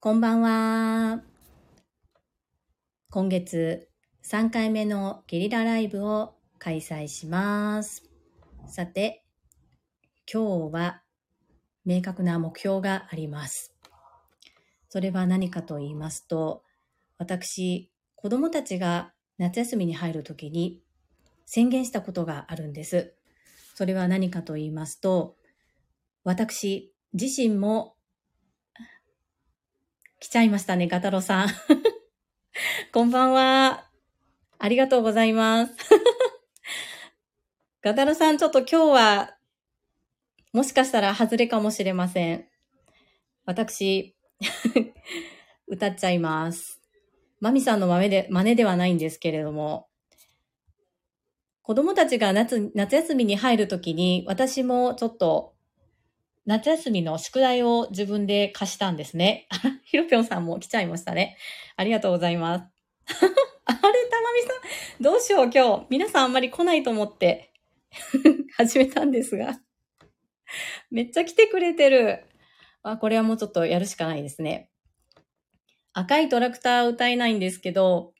こんばんは。今月3回目のゲリラライブを開催します。さて、今日は明確な目標があります。それは何かと言いますと、私、子供たちが夏休みに入るときに宣言したことがあるんです。それは何かと言いますと、私自身も来ちゃいましたね、ガタロさん。こんばんは。ありがとうございます。ガタロさん、ちょっと今日は、もしかしたら外れかもしれません。私、歌っちゃいます。マミさんの真似で真似ではないんですけれども、子供たちが夏夏休みに入るときに、私もちょっと夏休みの宿題を自分で貸したんですね。あら、ひろぴょんさんも来ちゃいましたね。ありがとうございます。あれ、たまみさん、どうしよう、今日。皆さんあんまり来ないと思って 始めたんですが。めっちゃ来てくれてる。あ、これはもうちょっとやるしかないですね。赤いトラクター歌えないんですけど、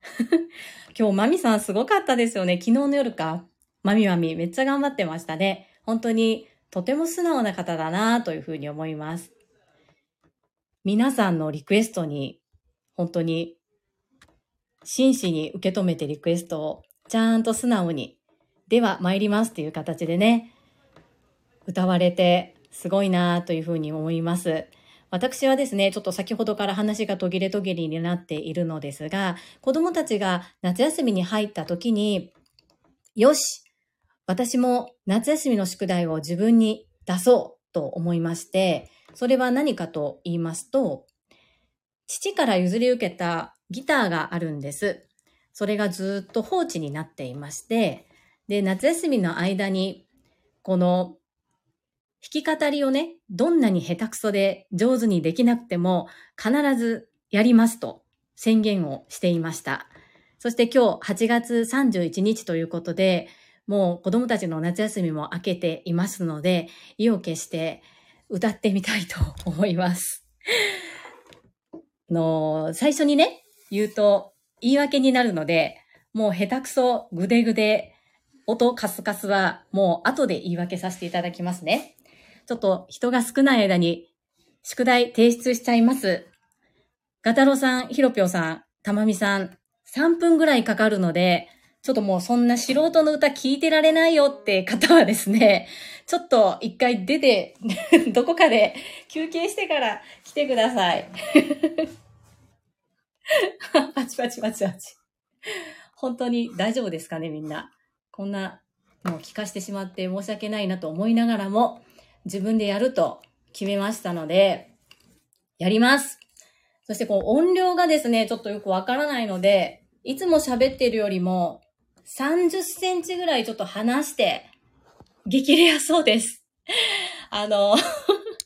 今日マミさんすごかったですよね。昨日の夜か。マミマミめっちゃ頑張ってましたね。本当にとても素直な方だなというふうに思います。皆さんのリクエストに本当に真摯に受け止めてリクエストをちゃんと素直にでは参りますっていう形でね、歌われてすごいなというふうに思います。私はですね、ちょっと先ほどから話が途切れ途切れになっているのですが、子供たちが夏休みに入った時に、よし私も夏休みの宿題を自分に出そうと思いまして、それは何かと言いますと、父から譲り受けたギターがあるんです。それがずっと放置になっていまして、で、夏休みの間に、この弾き語りをね、どんなに下手くそで上手にできなくても必ずやりますと宣言をしていました。そして今日8月31日ということで、もう子供たちの夏休みも明けていますので、意を決して歌ってみたいと思います。の、最初にね、言うと言い訳になるので、もう下手くそ、ぐでぐで、音カスカスはもう後で言い訳させていただきますね。ちょっと人が少ない間に宿題提出しちゃいます。ガタロさん、ヒロピョさん、たまみさん、3分ぐらいかかるので、ちょっともうそんな素人の歌聞いてられないよって方はですね、ちょっと一回出て、どこかで 休憩してから来てください。パチパチパチパチ。本当に大丈夫ですかね、みんな。こんなのを聞かしてしまって申し訳ないなと思いながらも、自分でやると決めましたので、やります。そしてこう音量がですね、ちょっとよくわからないので、いつも喋ってるよりも30センチぐらいちょっと離して、激レアそうです。あの、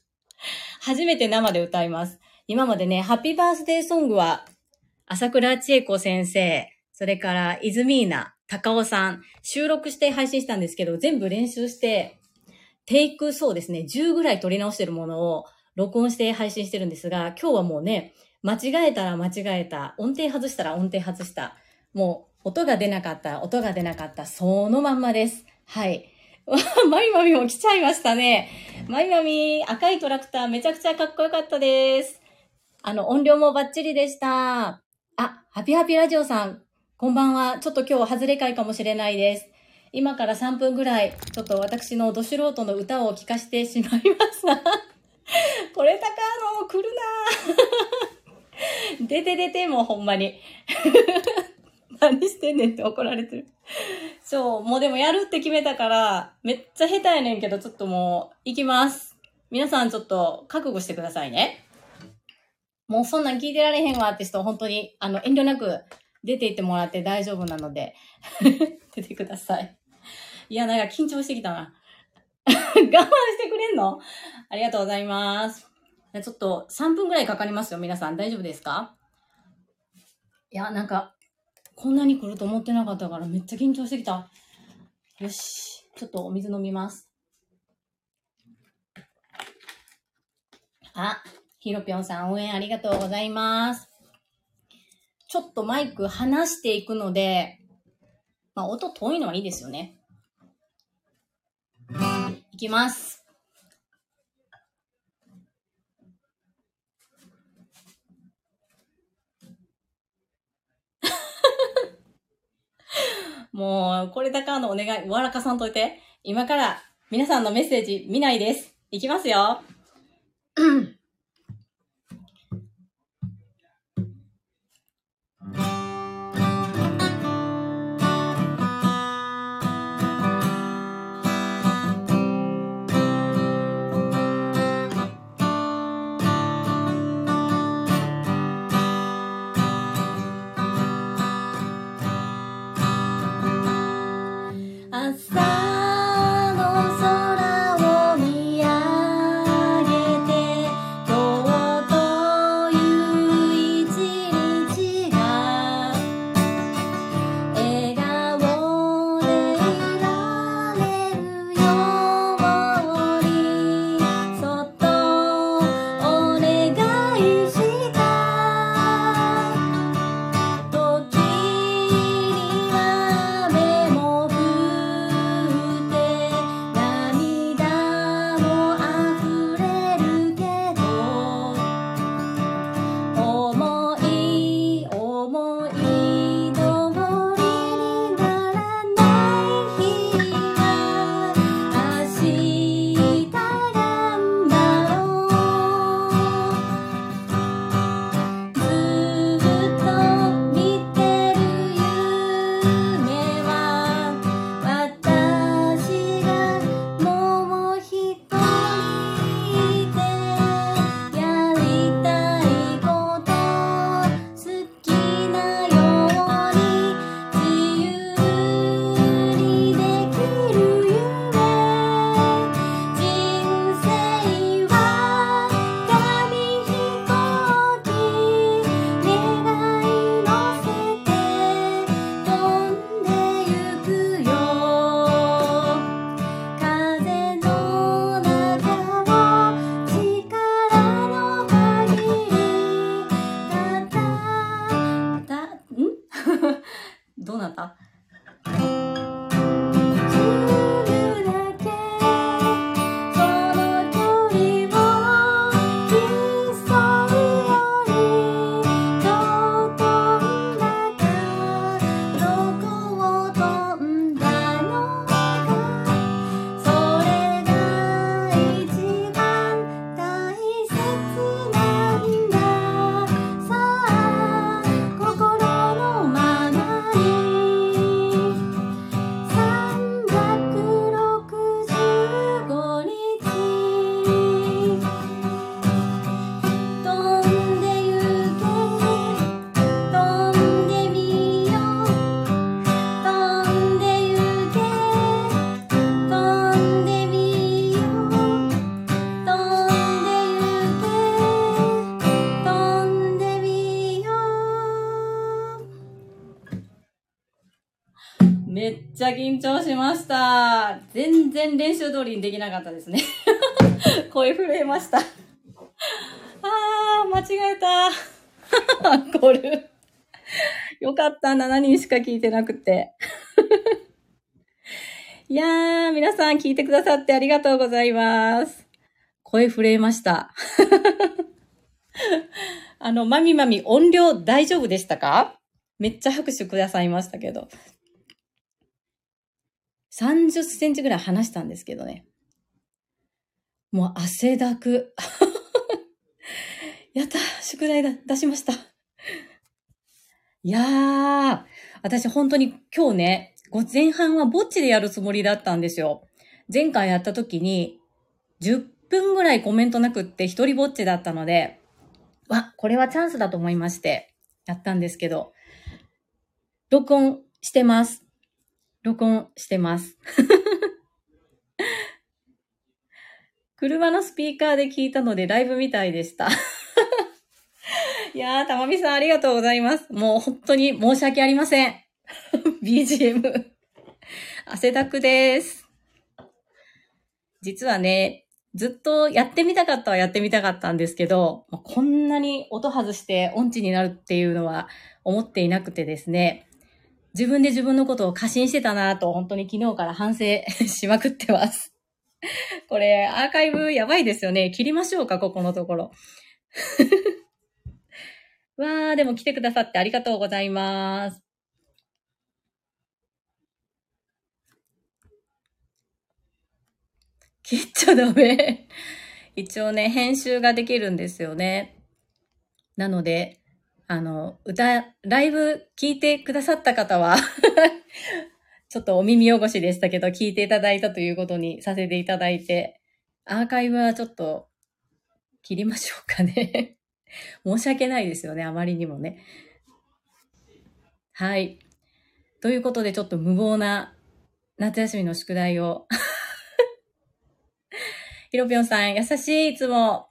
初めて生で歌います。今までね、ハッピーバースデーソングは、朝倉千恵子先生、それから、イズミーナ、高尾さん、収録して配信したんですけど、全部練習して、テイクそうですね、10ぐらい撮り直してるものを録音して配信してるんですが、今日はもうね、間違えたら間違えた、音程外したら音程外した、もう音が出なかった、音が出なかった、そのまんまです。はい。わ マミマミも来ちゃいましたね。マミマミ、赤いトラクターめちゃくちゃかっこよかったです。あの、音量もバッチリでした。あ、ハピハピラジオさん、こんばんは。ちょっと今日外れ会かもしれないです。今から3分ぐらい、ちょっと私のど素人の歌を聴かせてしまいます。これたかの、来るな 出て出て、もうほんまに。何してんねんって怒られてる。そう、もうでもやるって決めたから、めっちゃ下手やねんけど、ちょっともう、行きます。皆さんちょっと覚悟してくださいね。もうそんなん聞いてられへんわって人、本当に、あの、遠慮なく出て行ってもらって大丈夫なので、出てください。いや、なんか緊張してきたな。我慢してくれんの？ありがとうございます。ちょっと3分ぐらいかかりますよ、皆さん。大丈夫ですか？いや、なんか、こんなに来ると思ってなかったからめっちゃ緊張してきた。よし。ちょっとお水飲みます。あ、ひろぴょんさん、応援ありがとうございます。ちょっとマイク離していくので、まあ、音遠いのはいいですよね。いきます。もう、これだからのお願い、わらかさんといて。今から皆さんのメッセージ見ないです。いきますよ。ゃ緊張しました。全然練習通りにできなかったですね。声震えました。あー、間違えた。アンコール。よかった。7人しか聞いてなくて。いやー、皆さん聞いてくださってありがとうございます。声震えました。あの、まみまみ音量大丈夫でしたか？めっちゃ拍手くださいましたけど。30センチぐらい離したんですけどね。もう汗だく。やった宿題だ出しました。いやー、私本当に今日ね、前半はぼっちでやるつもりだったんですよ。前回やった時に、10分ぐらいコメントなくって一人ぼっちだったので、わ、これはチャンスだと思いまして、やったんですけど、録音してます。録音してます。車のスピーカーで聞いたのでライブみたいでした。いやー、たまみさんありがとうございます。もう本当に申し訳ありません。BGM。汗だくです。実はね、ずっとやってみたかったはやってみたかったんですけど、こんなに音外して音痴になるっていうのは思っていなくてですね、自分で自分のことを過信してたなと本当に昨日から反省しまくってます。これ、アーカイブやばいですよね。切りましょうか、ここのところ。わー、でも来てくださってありがとうございます。切っちゃダメ。一応ね、編集ができるんですよね。なので、あの、歌、ライブ聞いてくださった方は ちょっとお耳汚しでしたけど、聞いていただいたということにさせていただいて、アーカイブはちょっと切りましょうかね 申し訳ないですよね、あまりにもね。はい。ということで、ちょっと無謀な夏休みの宿題をひろぴょんさん、優しい、いつも。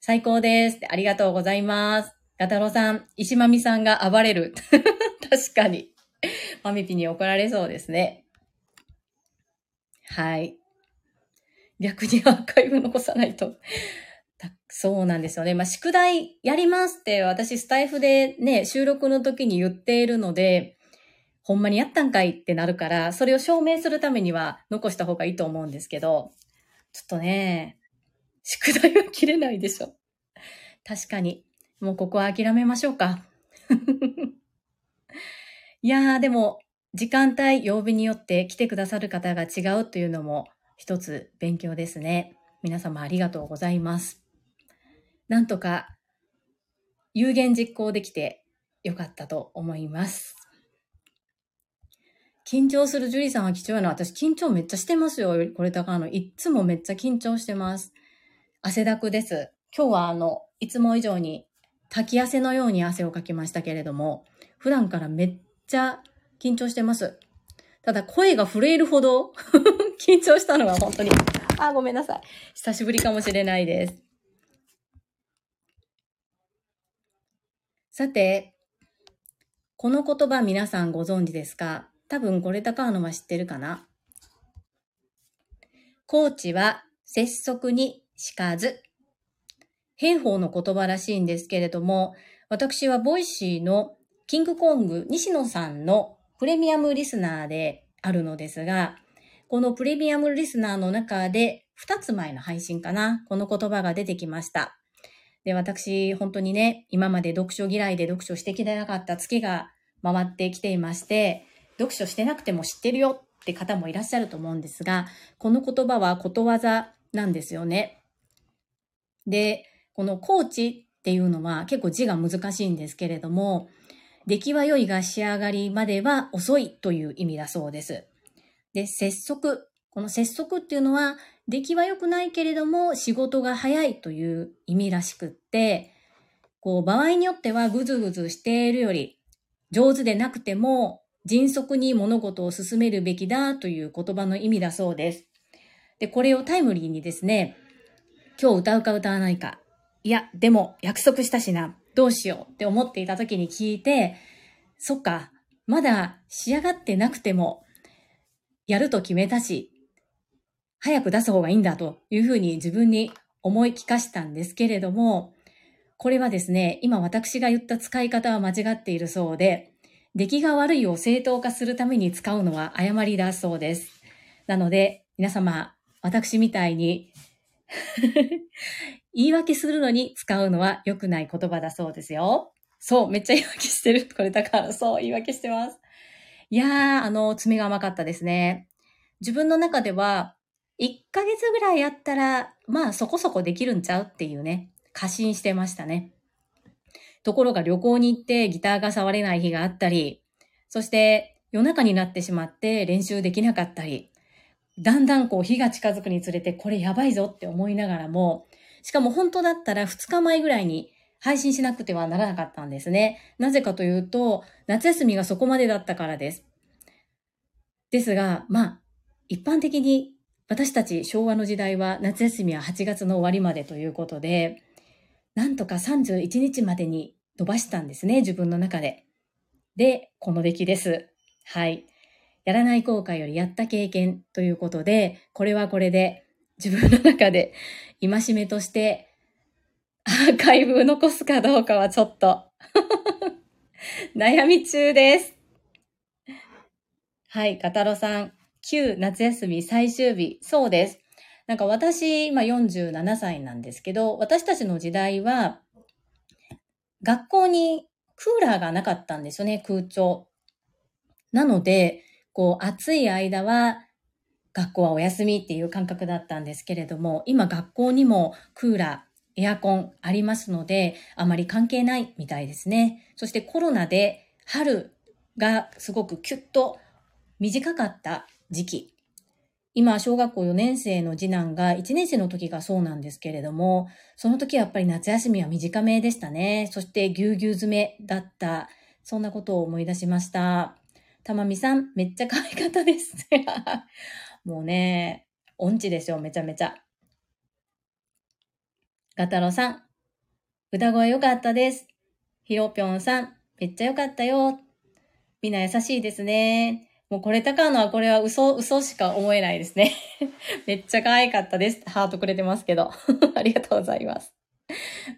最高です。ありがとうございます。ガタロさん、石まみさんが暴れる。確かに。マミピに怒られそうですね。はい。逆にアーカイブ残さないと。そうなんですよね。まあ、宿題やりますって私スタイフでね、収録の時に言っているので、ほんまにやったんかいってなるから、それを証明するためには残した方がいいと思うんですけど、ちょっとね、宿題は切れないでしょ。確かに。もうここは諦めましょうか。いやー、でも、時間帯、曜日によって来てくださる方が違うというのも一つ勉強ですね。皆様ありがとうございます。なんとか有言実行できてよかったと思います。緊張するジュリーさんは貴重な。私緊張めっちゃしてますよ。これ高の。いつもめっちゃ緊張してます。汗だくです。今日はあの、いつも以上に滝汗のように汗をかきましたけれども、普段からめっちゃ緊張してます。ただ声が震えるほど 緊張したのは本当に、あ、ごめんなさい。久しぶりかもしれないです。さて、この言葉皆さんご存知ですか？多分これ高野は知ってるかな？高知は拙速にしかず。兵法の言葉らしいんですけれども、私はボイシーのキングコング西野さんのプレミアムリスナーであるのですが、このプレミアムリスナーの中で2つ前の配信かな、この言葉が出てきました。で、私、本当にね、今まで読書嫌いで読書してきてなかった月が回ってきていまして、読書してなくても知ってるよって方もいらっしゃると思うんですが、この言葉はことわざなんですよね。で、このコーチっていうのは結構字が難しいんですけれども、出来は良いが仕上がりまでは遅いという意味だそうです。で、拙速。この拙速っていうのは、出来は良くないけれども仕事が早いという意味らしくって、こう場合によってはぐずぐずしているより上手でなくても迅速に物事を進めるべきだという言葉の意味だそうです。で、これをタイムリーにですね、今日歌うか歌わないか。いや、でも約束したしな。どうしようって思っていた時に聞いて、そっか、まだ仕上がってなくても、やると決めたし、早く出す方がいいんだというふうに自分に思い聞かしたんですけれども、これはですね、今私が言った使い方は間違っているそうで、出来が悪いを正当化するために使うのは誤りだそうです。なので、皆様、私みたいに言い訳するのに使うのは良くない言葉だそうですよ。そう、めっちゃ言い訳してる。これだから、そう、言い訳してます。いやー、あの、爪が甘かったですね。自分の中では、1ヶ月ぐらいやったら、まあそこそこできるんちゃうっていうね、過信してましたね。ところが旅行に行ってギターが触れない日があったり、そして夜中になってしまって練習できなかったり、だんだんこう日が近づくにつれてこれやばいぞって思いながらも、しかも本当だったら2日前ぐらいに配信しなくてはならなかったんですね。なぜかというと、夏休みがそこまでだったからです。ですが、まあ、一般的に私たち昭和の時代は夏休みは8月の終わりまでということで、なんとか31日までに伸ばしたんですね、自分の中で。で、この出来です。はい。やらない後悔よりやった経験ということで、これはこれで自分の中で戒めとしてアーカイブを残すかどうかはちょっと 悩み中です。はい、カタロさん。旧夏休み最終日。そうです。なんか私、今47歳なんですけど、私たちの時代は、学校にクーラーがなかったんですよね、空調。なので、こう、暑い間は、学校はお休みっていう感覚だったんですけれども、今学校にもクーラー、エアコンありますので、あまり関係ないみたいですね。そしてコロナで春がすごくキュッと短かった時期。今、小学校4年生の次男が1年生の時がそうなんですけれども、その時はやっぱり夏休みは短めでしたね。そしてぎゅうぎゅう詰めだった。そんなことを思い出しました。たまみさん、めっちゃ可愛かったです。もうね、音痴ですよ、めちゃめちゃ。ガタロさん、歌声良かったです。ひろぴょんさん、めっちゃ良かったよ。みんな優しいですね。もうこれ高野はこれは嘘、嘘しか思えないですね。めっちゃ可愛かったです。ハートくれてますけど。ありがとうございます。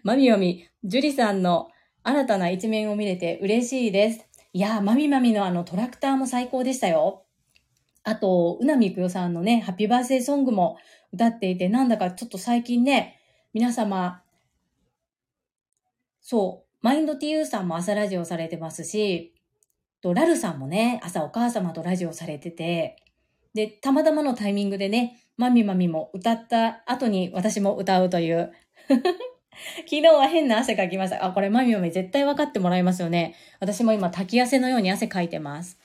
まみまみ、ジュリさんの新たな一面を見れて嬉しいです。いやー、まみまみのあのトラクターも最高でしたよ。あと、うなみくよさんのね、ハッピーバースデーソングも歌っていて、なんだかちょっと最近ね、皆様、そう、マインド TU さんも朝ラジオされてますし、と、ラルさんもね、朝お母様とラジオされてて、で、たまたまのタイミングでね、まみまみも歌った後に私も歌うという。昨日は変な汗かきました。あ、これまみまみ絶対分かってもらいますよね。私も今滝汗のように汗かいてます。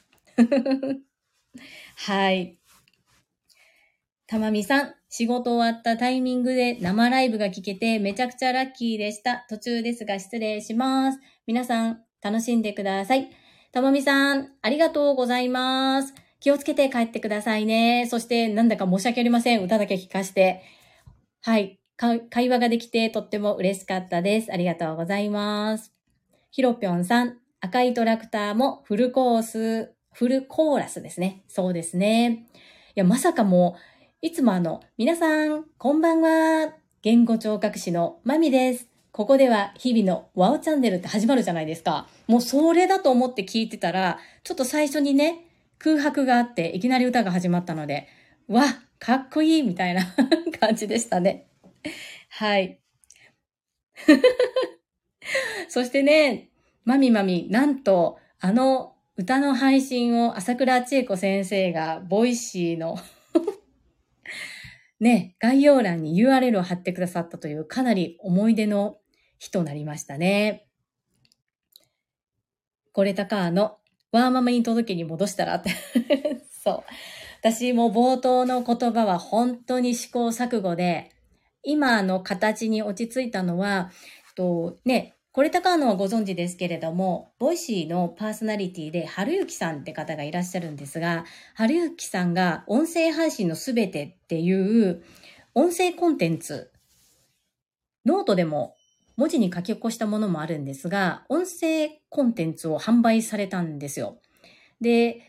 はい。たまみさん、仕事終わったタイミングで生ライブが聞けてめちゃくちゃラッキーでした。途中ですが失礼します。皆さん、楽しんでください。たまみさん、ありがとうございます。気をつけて帰ってくださいね。そして、なんだか申し訳ありません。歌だけ聞かして。はい。会話ができてとっても嬉しかったです。ありがとうございます。ひろぴょんさん、赤いトラクターもフルコース、フルコーラスですね。そうですね。いや、まさかもう、いつもあの、皆さん、こんばんは。言語聴覚士のまみです。ここでは日々のワオチャンネルって始まるじゃないですか。もうそれだと思って聞いてたら、ちょっと最初にね、空白があって、いきなり歌が始まったので、わ、かっこいいみたいな 感じでしたね。はい。そしてね、まみまみ、なんと、あの歌の配信を朝倉千恵子先生がボイシーの ね、概要欄に URL を貼ってくださったというかなり思い出の日となりましたね。これたかのワーママに届けに戻したらって そう。私も冒頭の言葉は本当に試行錯誤で、今の形に落ち着いたのは、とね、これ高野はご存知ですけれども、ボイシーのパーソナリティで、春雪さんって方がいらっしゃるんですが、春雪さんが音声配信のすべてっていう音声コンテンツ、ノートでも文字に書き起こしたものもあるんですが、音声コンテンツを販売されたんですよ。で、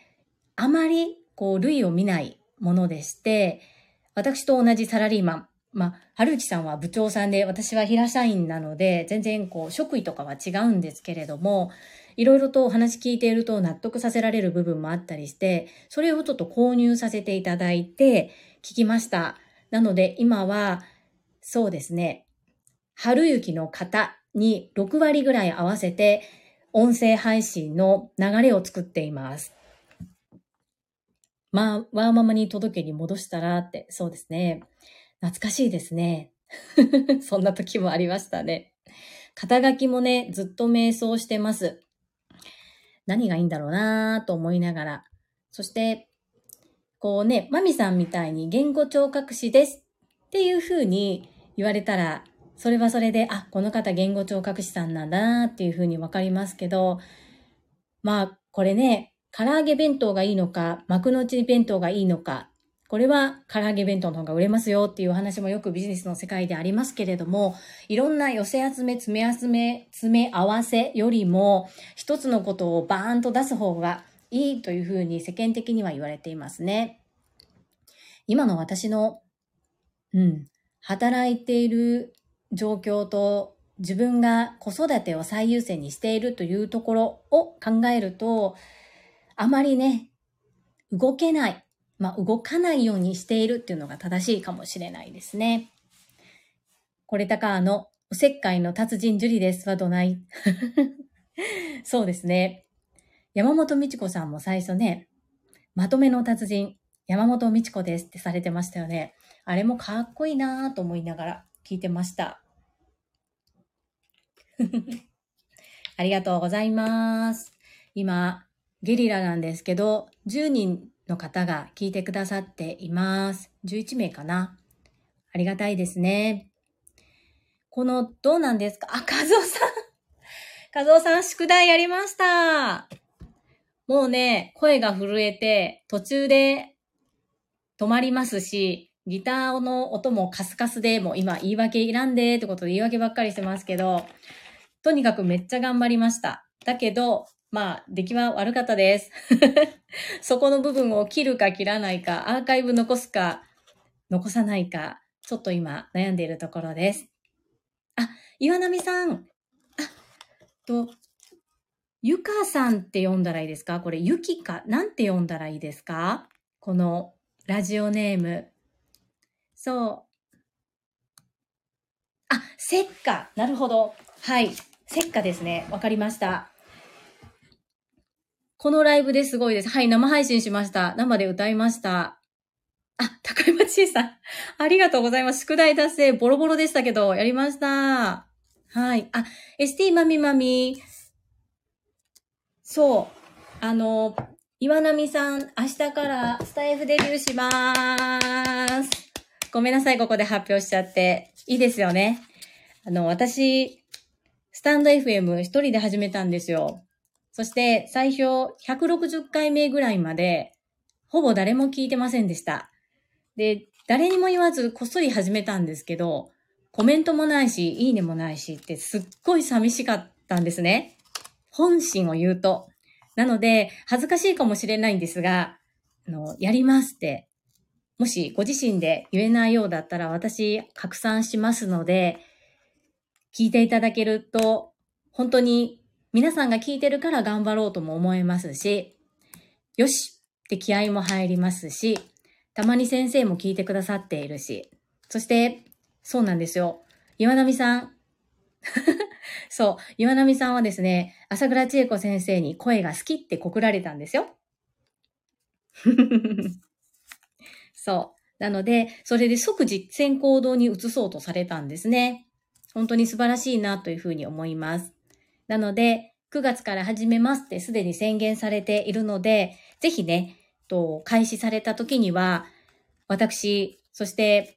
あまりこう類を見ないものでして、私と同じサラリーマン、まあ、春内さんは部長さんで、私は平社員なので、全然こう、職位とかは違うんですけれども、いろいろとお話聞いていると納得させられる部分もあったりして、それをちょっと購入させていただいて、聞きました。なので、今は、そうですね、春雪の方に6割ぐらい合わせて、音声配信の流れを作っています。まあ、ワーママに届けに戻したらって、そうですね。懐かしいですね。そんな時もありましたね。肩書きもね、ずっと瞑想してます。何がいいんだろうなぁと思いながら。そして、こうね、マミさんみたいに言語聴覚士ですっていう風に言われたら、それはそれで、あ、この方言語聴覚士さんなんだなっていう風にわかりますけど、まあ、これね、唐揚げ弁当がいいのか、幕の内弁当がいいのかこれは唐揚げ弁当の方が売れますよっていう話もよくビジネスの世界でありますけれども、いろんな寄せ集め、詰め集め、詰め合わせよりも、一つのことをバーンと出す方がいいというふうに世間的には言われていますね。今の私のうん、働いている状況と自分が子育てを最優先にしているというところを考えると、あまりね、動けない、まあ動かないようにしているっていうのが正しいかもしれないですね。これたかのおせっかいの達人樹里ですはどない そうですね。山本美智子さんも最初ね、まとめの達人、山本美智子ですってされてましたよね。あれもかっこいいなぁと思いながら聞いてました。ありがとうございます。今、ゲリラなんですけど、10人の方が聞いてくださっています。11名かな。ありがたいですね。この、どうなんですか？あ、カズオさん。カズオさん、宿題やりました。もうね、声が震えて、途中で止まりますし、ギターの音もカスカスで、もう今言い訳いらんでってことで言い訳ばっかりしてますけど、とにかくめっちゃ頑張りました。だけど、まあ、出来は悪かったです。そこの部分を切るか切らないか、アーカイブ残すか、残さないか、ちょっと今悩んでいるところです。あ、岩波さん。あ、と、ゆかさんって読んだらいいですか？これ、ゆきか、なんて読んだらいいですか？このラジオネーム。そう。あ、せっか。なるほど。はい。せっかですね。わかりました。このライブですごいです。はい、生配信しました。生で歌いました。あ、高山千恵さん。ありがとうございます。宿題達成、ボロボロでしたけど、やりました。はい。あ、ST まみまみ。そう。あの、岩波さん、明日からスタイフデビューしまーす。ごめんなさい、ここで発表しちゃって。いいですよね。あの、私、スタンド FM 一人で始めたんですよ。そして、最初、160回目ぐらいまで、ほぼ誰も聞いてませんでした。で、誰にも言わずこっそり始めたんですけど、コメントもないし、いいねもないしってすっごい寂しかったんですね。本心を言うと。なので、恥ずかしいかもしれないんですが、あの、やりますって。もしご自身で言えないようだったら私拡散しますので、聞いていただけると、本当に皆さんが聞いてるから頑張ろうとも思えますし、よしって気合も入りますし、たまに先生も聞いてくださっているし、そして、そうなんですよ。岩波さん。そう、岩波さんはですね、朝倉千恵子先生に声が好きって告られたんですよ。そう。なので、それで即実践行動に移そうとされたんですね。本当に素晴らしいなというふうに思います。なので、9月から始めますってすでに宣言されているので、ぜひね、と開始された時には、私、そして、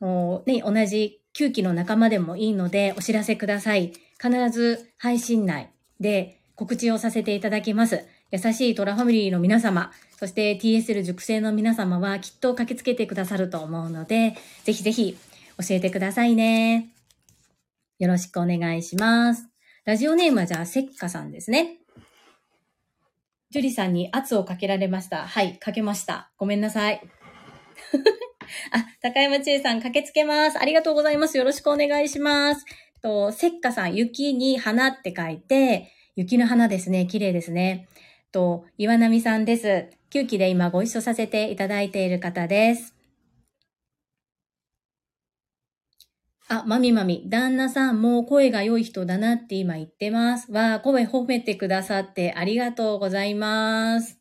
ね、同じ9期の仲間でもいいのでお知らせください。必ず配信内で告知をさせていただきます。優しいトラファミリーの皆様、そして TSL 熟成の皆様はきっと駆けつけてくださると思うので、ぜひぜひ教えてくださいね。よろしくお願いします。ラジオネームはじゃあ、せっかさんですね。ジュリさんに圧をかけられました。はい、かけました。ごめんなさい。あ、高山千恵さん、駆けつけます。ありがとうございます。よろしくお願いします。と、せっかさん、雪に花って書いて、雪の花ですね。綺麗ですね。と、岩波さんです。9期で今ご一緒させていただいている方です。あ、まみまみ、旦那さんも声が良い人だなって今言ってます。わあ、声褒めてくださってありがとうございます。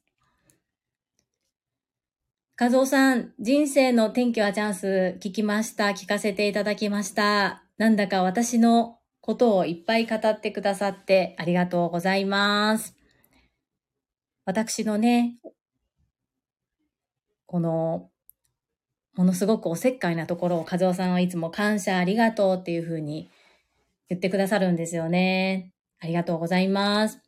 和夫さん、人生の天気はチャンス聞きました。聞かせていただきました。なんだか私のことをいっぱい語ってくださってありがとうございます。私のね、この、ものすごくおせっかいなところを和夫さんはいつも感謝ありがとうっていうふうに言ってくださるんですよね。ありがとうございます。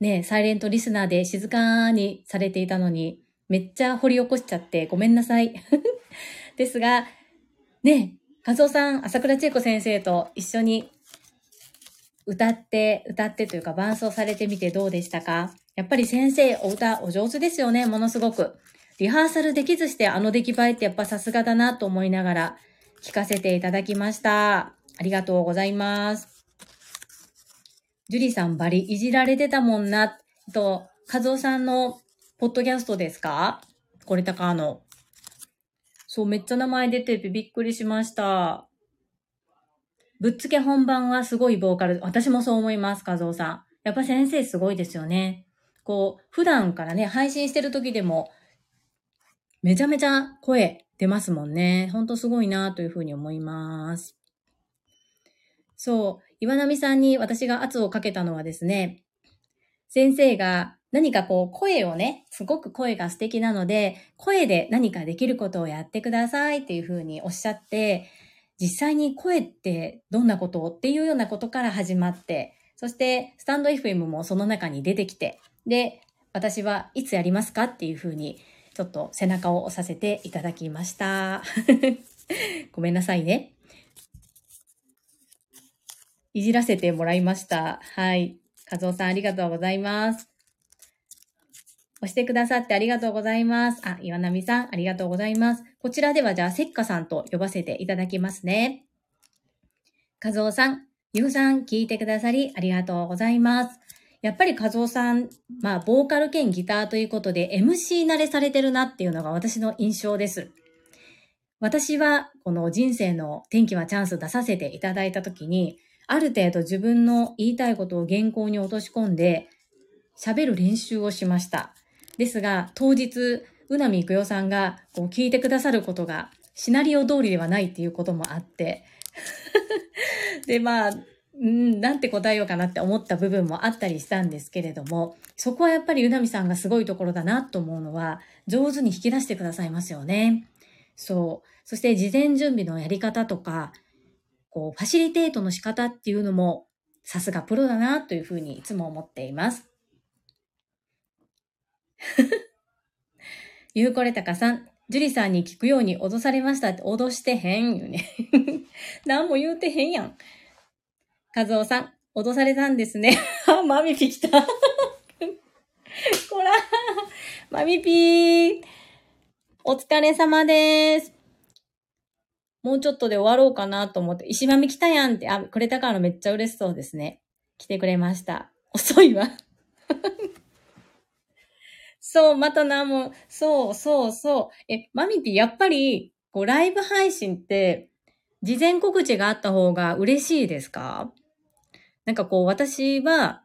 ねサイレントリスナーで静かにされていたのに、めっちゃ掘り起こしちゃってごめんなさい。ですが、ね和夫さん、朝倉千恵子先生と一緒に歌って、歌ってというか伴奏されてみてどうでしたか？やっぱり先生、お歌お上手ですよね、ものすごく。リハーサルできずしてあの出来栄えってやっぱさすがだなと思いながら聞かせていただきました。ありがとうございます。ジュリさんバリいじられてたもんな、と、カズオさんのポッドキャストですか？これたかの。そう、めっちゃ名前出ててびっくりしました。ぶっつけ本番はすごいボーカル。私もそう思います、カズオさん。やっぱ先生すごいですよね。こう、普段からね、配信してる時でも、めちゃめちゃ声出ますもんね。ほんとすごいなというふうに思います。そう、岩波さんに私が圧をかけたのはですね、先生が何かこう声をね、すごく声が素敵なので、声で何かできることをやってくださいっていうふうにおっしゃって、実際に声ってどんなことっていうようなことから始まって、そしてスタンド FM もその中に出てきて、で、私はいつやりますかっていうふうに、ちょっと背中を押させていただきました。ごめんなさいね。いじらせてもらいました。はい。和夫さんありがとうございます。押してくださってありがとうございます。あ、岩波さんありがとうございます。こちらではじゃあ、せっかさんと呼ばせていただきますね。和夫さん、ゆうさん聞いてくださりありがとうございます。やっぱり和夫さん、まあ、ボーカル兼ギターということで MC 慣れされてるなっていうのが私の印象です。私はこの人生の天気はチャンス出させていただいたときに、ある程度自分の言いたいことを原稿に落とし込んで、喋る練習をしました。ですが、当日、うなみいくよさんがこう聞いてくださることがシナリオ通りではないっていうこともあって、で、まあ、うん、なんて答えようかなって思った部分もあったりしたんですけれども、そこはやっぱりうなみさんがすごいところだなと思うのは、上手に引き出してくださいますよね。そう。そして事前準備のやり方とか、こう、ファシリテートの仕方っていうのも、さすがプロだなというふうにいつも思っています。ゆうこれたかさん、ジュリさんに聞くように脅されましたって脅してへんよね。何も言うてへんやん。かずおさん、脅されたんですね。あ、マミピ来た。こら、マミピー。お疲れ様です。もうちょっとで終わろうかなと思って、石まみ来たやんって、あ、くれたからめっちゃ嬉しそうですね。来てくれました。遅いわ。そう、またな、もう、そう、そう、そう。え、マミピやっぱり、こう、ライブ配信って、事前告知があった方が嬉しいですか？なんかこう、私は、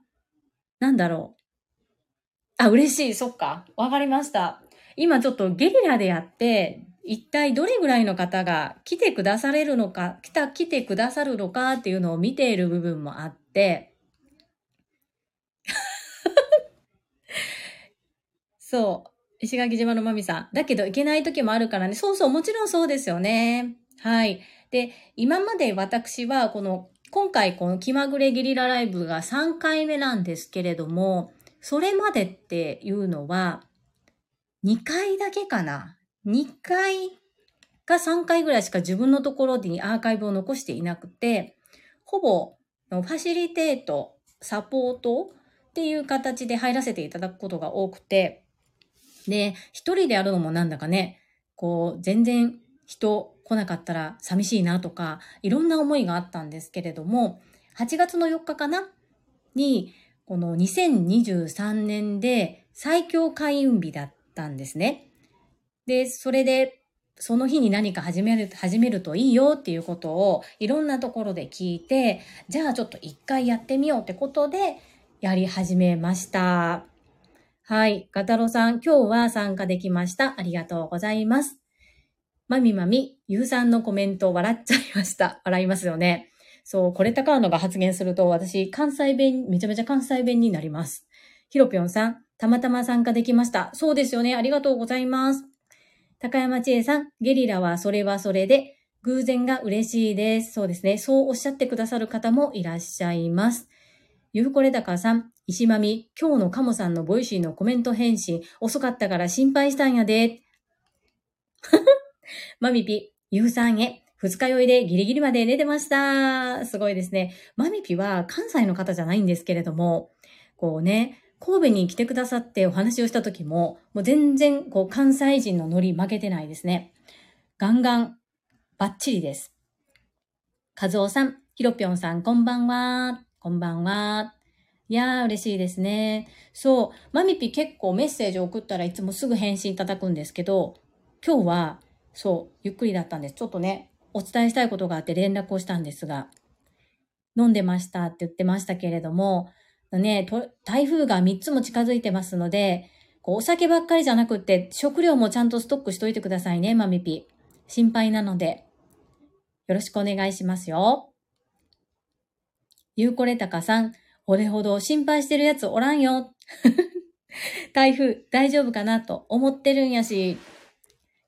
なんだろう。あ、嬉しい。そっか。わかりました。今ちょっとゲリラでやって、一体どれぐらいの方が来てくだされるのか、来た、来てくださるのかっていうのを見ている部分もあって、そう。石垣島のまみさん。だけど行けない時もあるからね。そうそう、もちろんそうですよね。はい。で、今まで私はこの、今回この気まぐれゲリラライブが3回目なんですけれども、それまでっていうのは、2回だけかな？2回か3回ぐらいしか自分のところにアーカイブを残していなくて、ほぼファシリテート、サポートっていう形で入らせていただくことが多くて、で、一人でやるのもなんだかね、こう、全然人来なかったら寂しいなとか、いろんな思いがあったんですけれども、8月の4日かな？に、この2023年で最強開運日だったんですね。で、それで、その日に何か始める、始めるといいよっていうことをいろんなところで聞いて、じゃあちょっと一回やってみようってことでやり始めました。はい。ガタロさん、今日は参加できました。ありがとうございます。まみまみ、ゆうさんのコメント笑っちゃいました。笑いますよね。そう、これたかのが発言すると、私、関西弁、めちゃめちゃ関西弁になります。ひろぴょんさん、たまたま参加できました。そうですよね。ありがとうございます。高山千恵さん、ゲリラはそれはそれで、偶然が嬉しいです。そうですね。そうおっしゃってくださる方もいらっしゃいます。ゆうこれたかさん、石まみ、今日のカモさんのボイシーのコメント返信、遅かったから心配したんやで。まみぴ、ゆうさんへ、二日酔いでギリギリまで寝てました。すごいですね。まみぴは関西の方じゃないんですけれども、こうね、神戸に来てくださってお話をした時も、もう全然こう関西人のノリ負けてないですね。ガンガン、バッチリです。和夫さん、ひろぴょんさん、こんばんは。こんばんは。いやー、嬉しいですね。そう、マミピ結構メッセージ送ったらいつもすぐ返信いただくんですけど、今日は、そう、ゆっくりだったんです。ちょっとね、お伝えしたいことがあって連絡をしたんですが、飲んでましたって言ってましたけれども、ね、台風が3つも近づいてますので、こうお酒ばっかりじゃなくって、食料もちゃんとストックしといてくださいね、マミピ。心配なので、よろしくお願いしますよ。ゆうこれたかさん、俺ほど心配してるやつおらんよ。台風大丈夫かなと思ってるんやし、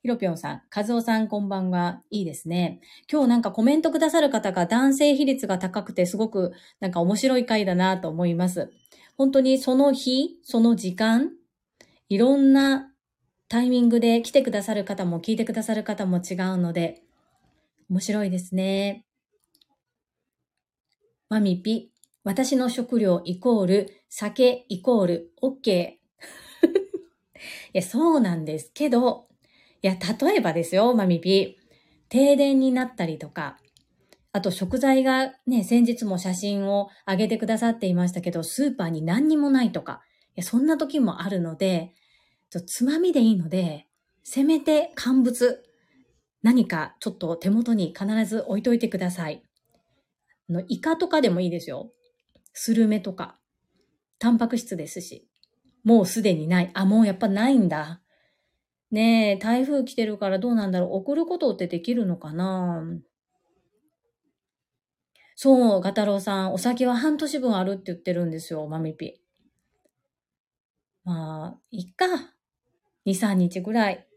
ひろぴょんさん、かずおさんこんばんは。いいですね。今日なんかコメントくださる方が男性比率が高くてすごくなんか面白い回だなと思います。本当にその日、その時間、いろんなタイミングで来てくださる方も聞いてくださる方も違うので、面白いですね。マミピ、私の食料イコール、酒イコール、OK。いや、そうなんですけど、いや、例えばですよ、マミピ。停電になったりとか、あと食材がね、先日も写真を上げてくださっていましたけど、スーパーに何にもないとか、いやそんな時もあるので、つまみでいいので、せめて乾物、何かちょっと手元に必ず置いといてください。のイカとかでもいいですよ。スルメとか。タンパク質ですし。もうすでにない。あ、もうやっぱないんだ。ねえ、台風来てるからどうなんだろう。送ることってできるのかな？そう、ガタロウさん、お酒は半年分あるって言ってるんですよ、マミピ。まあ、いっか。2、3日ぐらい、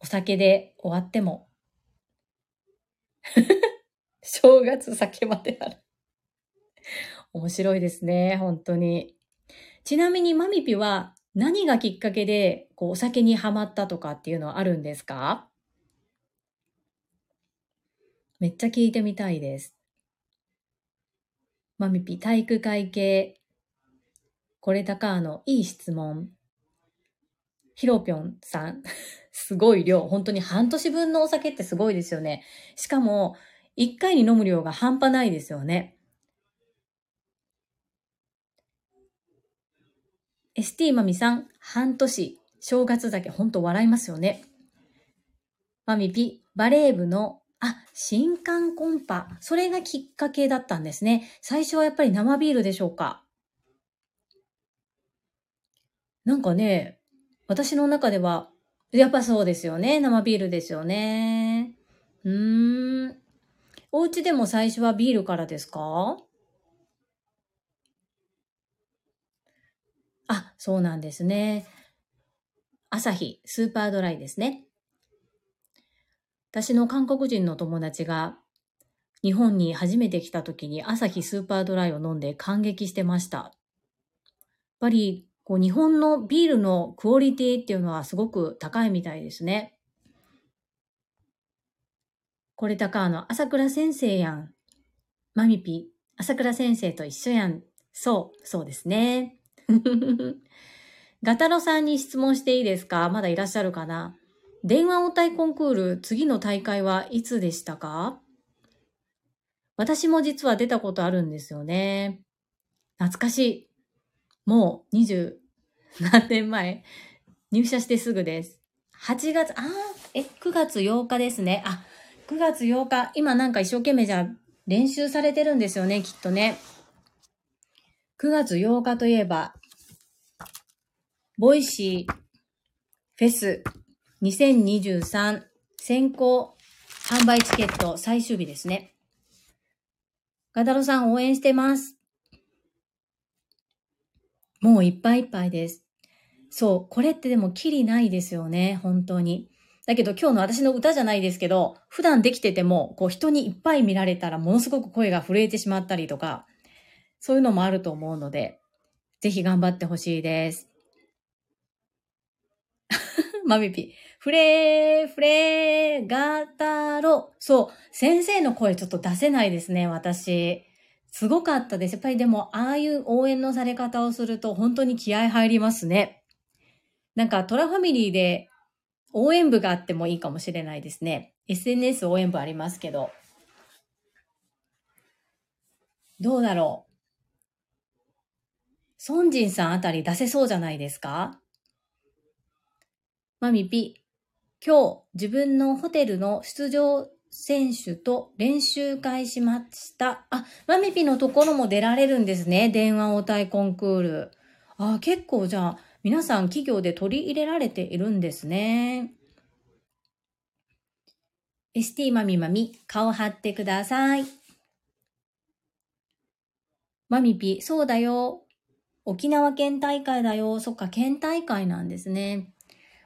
お酒で終わっても。正月酒まである。面白いですね、本当に。ちなみにマミピは何がきっかけで、こう、お酒にハマったとかっていうのはあるんですか？めっちゃ聞いてみたいです。マミピ、体育会系。これ高のいい質問。ヒロピョンさん。すごい量。本当に半年分のお酒ってすごいですよね。しかも、一回に飲む量が半端ないですよね。ST マミさん、半年、正月酒、ほんと笑いますよね。マミピ、バレー部の、あ、新刊コンパ。それがきっかけだったんですね。最初はやっぱり生ビールでしょうか。なんかね、私の中では、やっぱそうですよね。生ビールですよね。うーん。お家でも最初はビールからですか？あ、そうなんですね。朝日スーパードライですね。私の韓国人の友達が日本に初めて来た時に朝日スーパードライを飲んで感激してました。やっぱりこう日本のビールのクオリティっていうのはすごく高いみたいですね。これ高の朝倉先生やん。マミピ、朝倉先生と一緒やん。そう、そうですね。ガタロさんに質問していいですか？まだいらっしゃるかな？電話応対コンクール、次の大会はいつでしたか？私も実は出たことあるんですよね。懐かしい。もう20何年前。入社してすぐです。8月、あえ、9月8日ですね。あ、9月8日。今なんか一生懸命じゃ練習されてるんですよね、きっとね。9月8日といえば、ボイシーフェス2023先行販売チケット最終日ですね。ガダロさん応援してます。もういっぱいいっぱいです。そう、これってでもキリないですよね、本当に。だけど今日の私の歌じゃないですけど、普段できてても、こう人にいっぱい見られたらものすごく声が震えてしまったりとか、そういうのもあると思うので、ぜひ頑張ってほしいです。マミピ。フレー、フレー、ガタロ。そう。先生の声ちょっと出せないですね、私。すごかったです。やっぱりでも、ああいう応援のされ方をすると本当に気合入りますね。なんかトラファミリーで応援部があってもいいかもしれないですね。SNS 応援部ありますけど。どうだろう。孫ンさんあたり出せそうじゃないですか？マミピ、今日自分のホテルの出場選手と練習会しました。あ、マミピのところも出られるんですね。電話応対コンクール。あ、結構じゃあ皆さん企業で取り入れられているんですね。ST マミマミ、顔張ってください。マミピ、そうだよ。沖縄県大会だよ。そっか、県大会なんですね。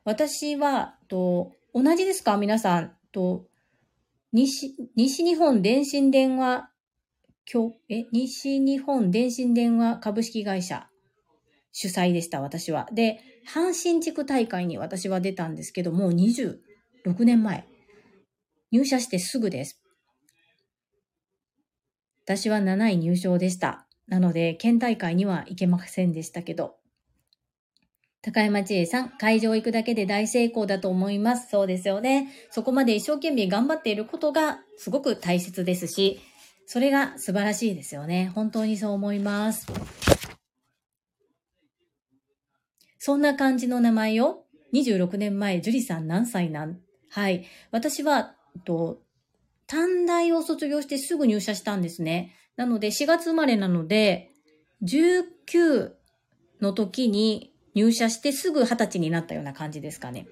私は、と、同じですか？皆さん。と、西、西日本電信電話、今日、え、西日本電信電話株式会社主催でした、私は。で、阪神地区大会に私は出たんですけど、もう26年前。入社してすぐです。私は7位入賞でした。なので、県大会には行けませんでしたけど。高山千恵さん、会場行くだけで大成功だと思います。そうですよね。そこまで一生懸命頑張っていることがすごく大切ですし、それが素晴らしいですよね。本当にそう思います。そんな感じの名前を、26年前、樹里さん何歳なん？はい。私は、と、短大を卒業してすぐ入社したんですね。なので4月生まれなので、19の時に入社してすぐ20歳になったような感じですかね。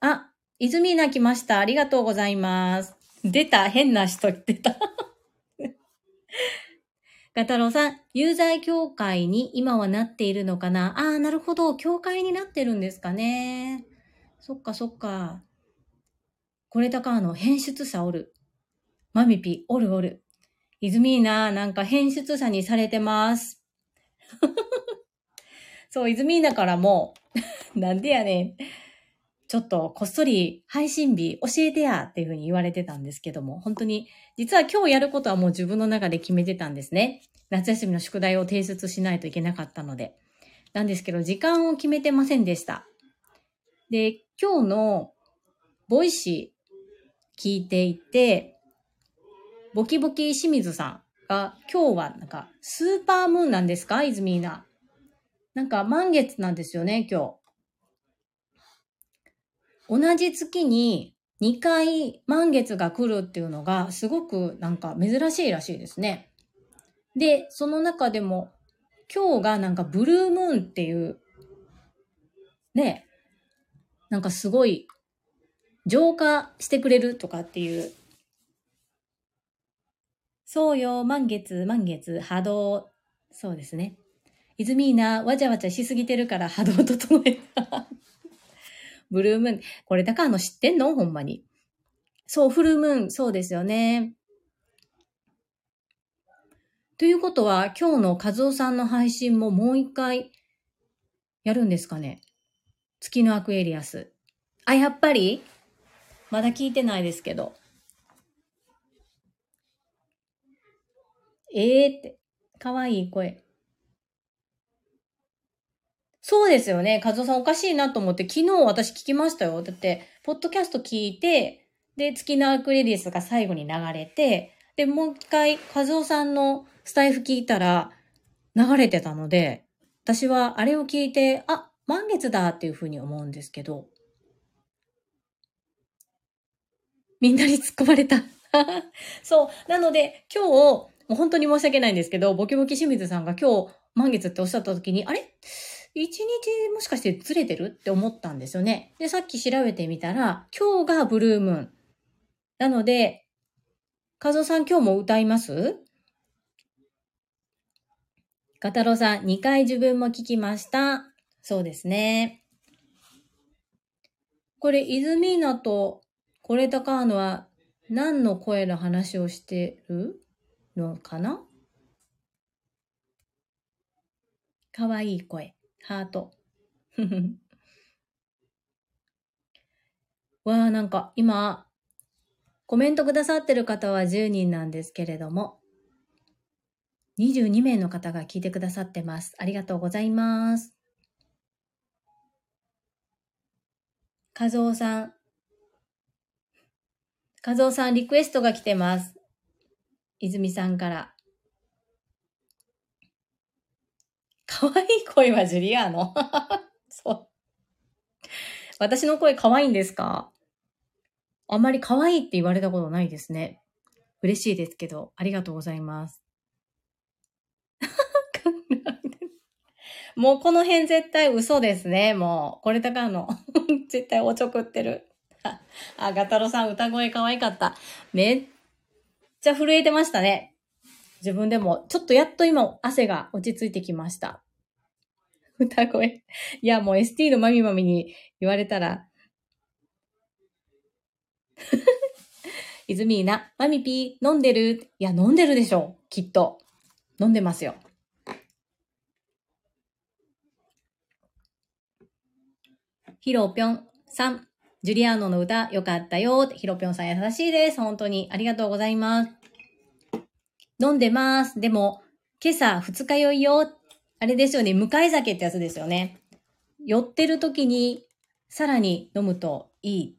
あ、泉な来ました。ありがとうございます。出た。変な人出た。ガタロウさん、有罪協会に今はなっているのかな？ああ、なるほど。協会になってるんですかね。そっかそっか。これだかの変質者おる。マミピ、おるおる。イズミーナ、なんか変質者にされてます。そう、イズミーナからも、なんでやねん。ちょっとこっそり配信日教えてやっていうふうに言われてたんですけども、本当に、実は今日やることはもう自分の中で決めてたんですね。夏休みの宿題を提出しないといけなかったので。なんですけど、時間を決めてませんでした。で、今日のボイシー聞いていて、ボキボキ清水さんが、今日はなんか、スーパームーンなんですか？イズミーナ。なんか、満月なんですよね、今日。同じ月に2回満月が来るっていうのが、すごくなんか珍しいらしいですね。で、その中でも、今日がなんかブルームーンっていう、ね、なんかすごい、浄化してくれるとかっていうそうよ、満月、満月、波動。そうですね。イズミーナ、わちゃわちゃしすぎてるから波動整えた。ブルームーン。これだからの知ってんの？ほんまに。そう、フルームーン。そうですよね。ということは、今日の和夫さんの配信ももう一回やるんですかね？月のアクエリアス。あ、やっぱり？まだ聞いてないですけど。ええー、って。かわいい声。そうですよね。和夫さんおかしいなと思って、昨日私聞きましたよ。だって、ポッドキャスト聞いて、で、月のアクレリスが最後に流れて、で、もう一回、和夫さんのスタイフ聞いたら、流れてたので、私はあれを聞いて、あ、満月だっていうふうに思うんですけど、みんなに突っ込まれた。そう。なので、今日、もう本当に申し訳ないんですけど、ボキボキ清水さんが今日満月っておっしゃった時に、あれ？一日もしかしてずれてるって思ったんですよね。で、さっき調べてみたら、今日がブルームーン。なので、和夫さん今日も歌います？ガタロさん、2回自分も聞きました。そうですね。これ、イズミーナとコレタカーノは何の声の話をしてる？のかな？かわいい声。ハート。わあ、なんか今、コメントくださってる方は10人なんですけれども、22名の方が聞いてくださってます。ありがとうございます。和夫さん。和夫さん、リクエストが来てます。泉さんから。可愛い声はジュリアーノ そう。私の声可愛いんですか？あんまり可愛いって言われたことないですね。嬉しいですけど、ありがとうございます。もうこの辺絶対嘘ですね。もう、これ高の。絶対おちょくってる。あ、ガタロさん歌声可愛かった。めっちゃ震えてましたね。自分でも、ちょっとやっと今汗が落ち着いてきました。歌声。いや、もう ST のマミマミに言われたら、イズミーナ、マミピー、飲んでる？いや、飲んでるでしょ。きっと。飲んでますよ。ヒロピョンさん、ジュリアーノの歌よかったよ。ヒロピョンさん優しいです。本当に。ありがとうございます。飲んでます。でも、今朝二日酔いよ。あれですよね。向かい酒ってやつですよね。酔ってる時にさらに飲むといい。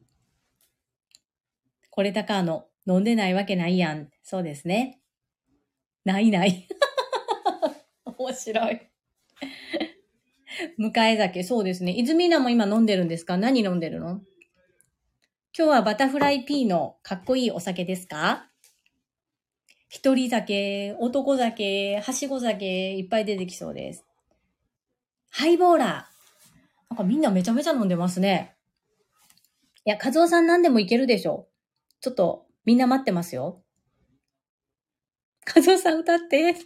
これだかの飲んでないわけないやん。そうですね。ないない。面白い。迎え酒、そうですね。泉菜も今飲んでるんですか？何飲んでるの？今日はバタフライピーのかっこいいお酒ですか？一人酒、男酒、はしご酒、いっぱい出てきそうです。ハイボーラー。なんかみんなめちゃめちゃ飲んでますね。いや、和夫さん何でもいけるでしょ。ちょっと、みんな待ってますよ。和夫さん歌って。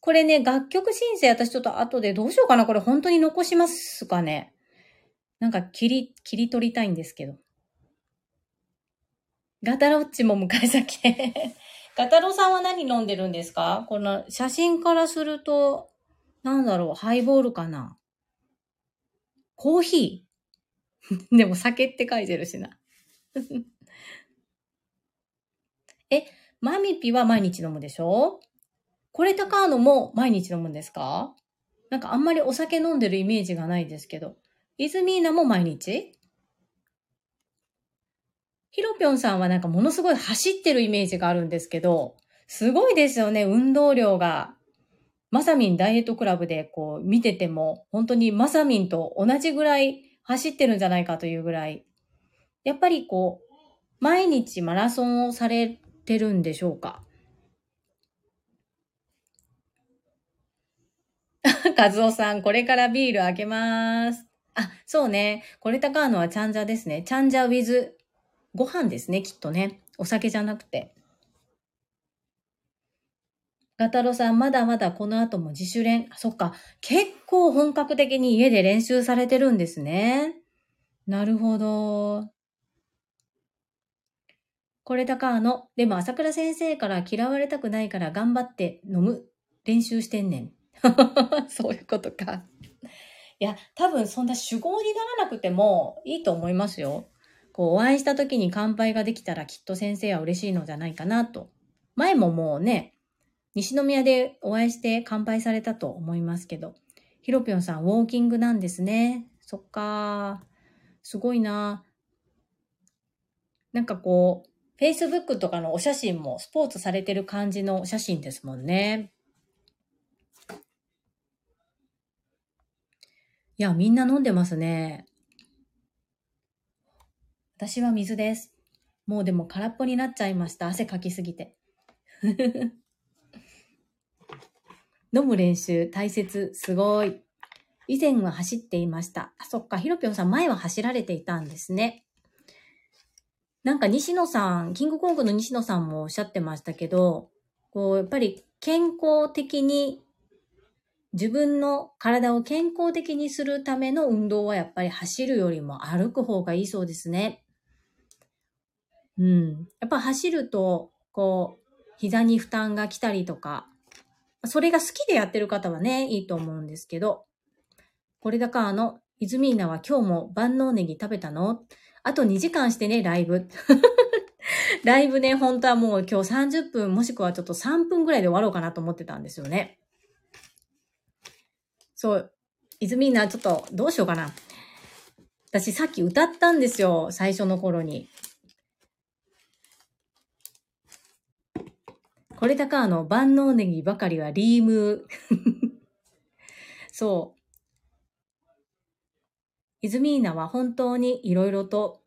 これね、楽曲申請私ちょっと後でどうしようかなこれ本当に残しますかねなんか切り、切り取りたいんですけど。ガタロッチも迎え酒。ガタロさんは何飲んでるんですか？この写真からすると、なんだろう、ハイボールかな？コーヒー？でも酒って書いてるしな。え、マミピは毎日飲むでしょ？これ高のも毎日飲むんですか？なんかあんまりお酒飲んでるイメージがないですけど。イズミーナも毎日？ヒロピョンさんはなんかものすごい走ってるイメージがあるんですけど、すごいですよね、運動量が。マサミンダイエットクラブでこう見てても、本当にマサミンと同じぐらい走ってるんじゃないかというぐらい。やっぱりこう、毎日マラソンをされてるんでしょうか？カズオさん、これからビール開けます。あ、そうね。これ高のはチャンジャですね。チャンジャウィズご飯ですね、きっとね。お酒じゃなくて。ガタロさん、まだまだこの後も自主練。そっか。結構本格的に家で練習されてるんですね。なるほど。これ高の、でも朝倉先生から嫌われたくないから頑張って飲む練習してんねん。そういうことか。いや、多分そんな主語にならなくてもいいと思いますよ。こう、お会いした時に乾杯ができたらきっと先生は嬉しいのじゃないかなと。前ももうね、西宮でお会いして乾杯されたと思いますけど、ヒロピョンさんウォーキングなんですね。そっかすごいななんかこう、Facebook とかのお写真もスポーツされてる感じのお写真ですもんね。や、みんな飲んでますね。私は水です。もうでも空っぽになっちゃいました。汗かきすぎて。飲む練習大切、すごい。以前は走っていました。あ、そっか、ひろぴょんさん前は走られていたんですね。なんか西野さん、キングコングの西野さんもおっしゃってましたけど、こう、やっぱり健康的に自分の体を健康的にするための運動はやっぱり走るよりも歩く方がいいそうですね。うん。やっぱ走ると、こう、膝に負担が来たりとか、それが好きでやってる方はね、いいと思うんですけど、これだからあの、イズミーナは今日も万能ネギ食べたの？あと2時間してね、ライブ。ライブね、本当はもう今日30分もしくはちょっと3分ぐらいで終わろうかなと思ってたんですよね。そう。泉な、ちょっとどうしようかな。私さっき歌ったんですよ。最初の頃に。これ高の万能ネギばかりはリーム。そう。イズミーナは本当にいろいろと、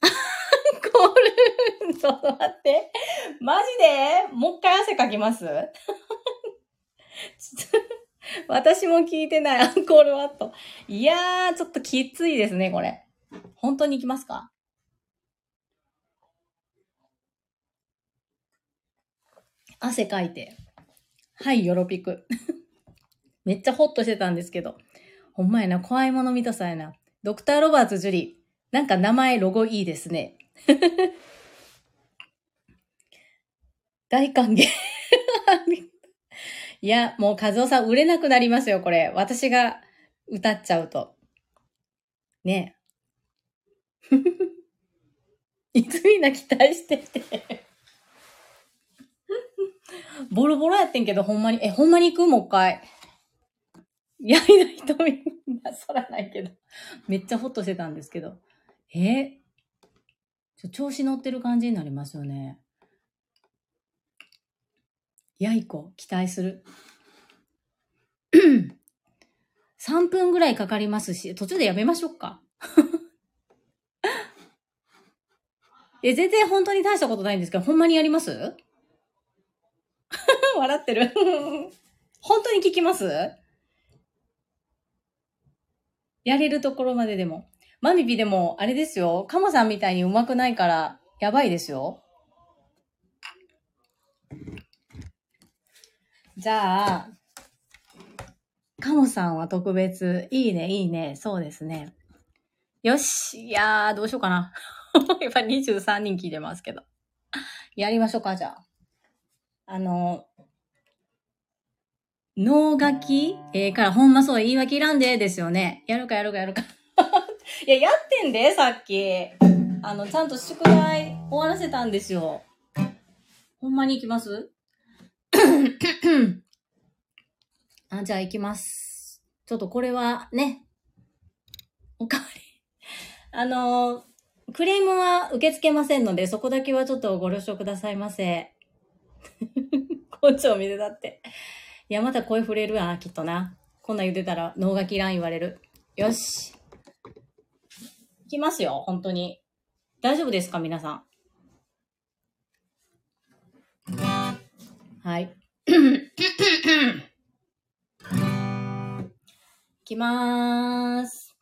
これ、ちょっと待って。マジで？もう一回汗かきます？私も聞いてないアンコールワット。いやー、ちょっときついですね、これ。本当に行きますか？汗かいて。はい、よろぴく。めっちゃホッとしてたんですけど。ほんまやな、怖いもの見たさやな。ドクター・ロバーツ・ジュリー。なんか名前、ロゴいいですね。大歓迎。いや、もう和夫さん売れなくなりますよ、これ。私が歌っちゃうと。ねえ。いつみんな期待しててボロボロやってんけど、ほんまに、え、ほんまに行くもう一回。やりない人みんなそらないけど。めっちゃホッとしてたんですけど。え？ちょ調子乗ってる感じになりますよね。やいこ、期待する。3分ぐらいかかりますし、途中でやめましょうか。え、全然本当に大したことないんですけど、ほんまにやります？笑ってる。本当に聞きます？やれるところまででも。マミピでも、あれですよ。カモさんみたいに上手くないから、やばいですよ。じゃあ、カモさんは特別。いいね、いいね。そうですね。よし。いやー、どうしようかな。今23人聞いてますけど。やりましょうか、じゃあ。あの、脳書き、えー、からほんまそう、言い訳いらんで、ですよね。やるかやるかやるか。いや、やってんで、さっき。あの、ちゃんと宿題終わらせたんですよ。ほんまに行きます？あ、じゃあ行きます。ちょっとこれはね、おかわり。あの、クレームは受け付けませんので、そこだけはちょっとご了承くださいませ。こっちを見てたって。いや、また声触れるわ、きっとな。こんなん言ってたら脳書き欄言われる。よし。いきますよ、本当に。大丈夫ですか、皆さん。はい。いきまーす。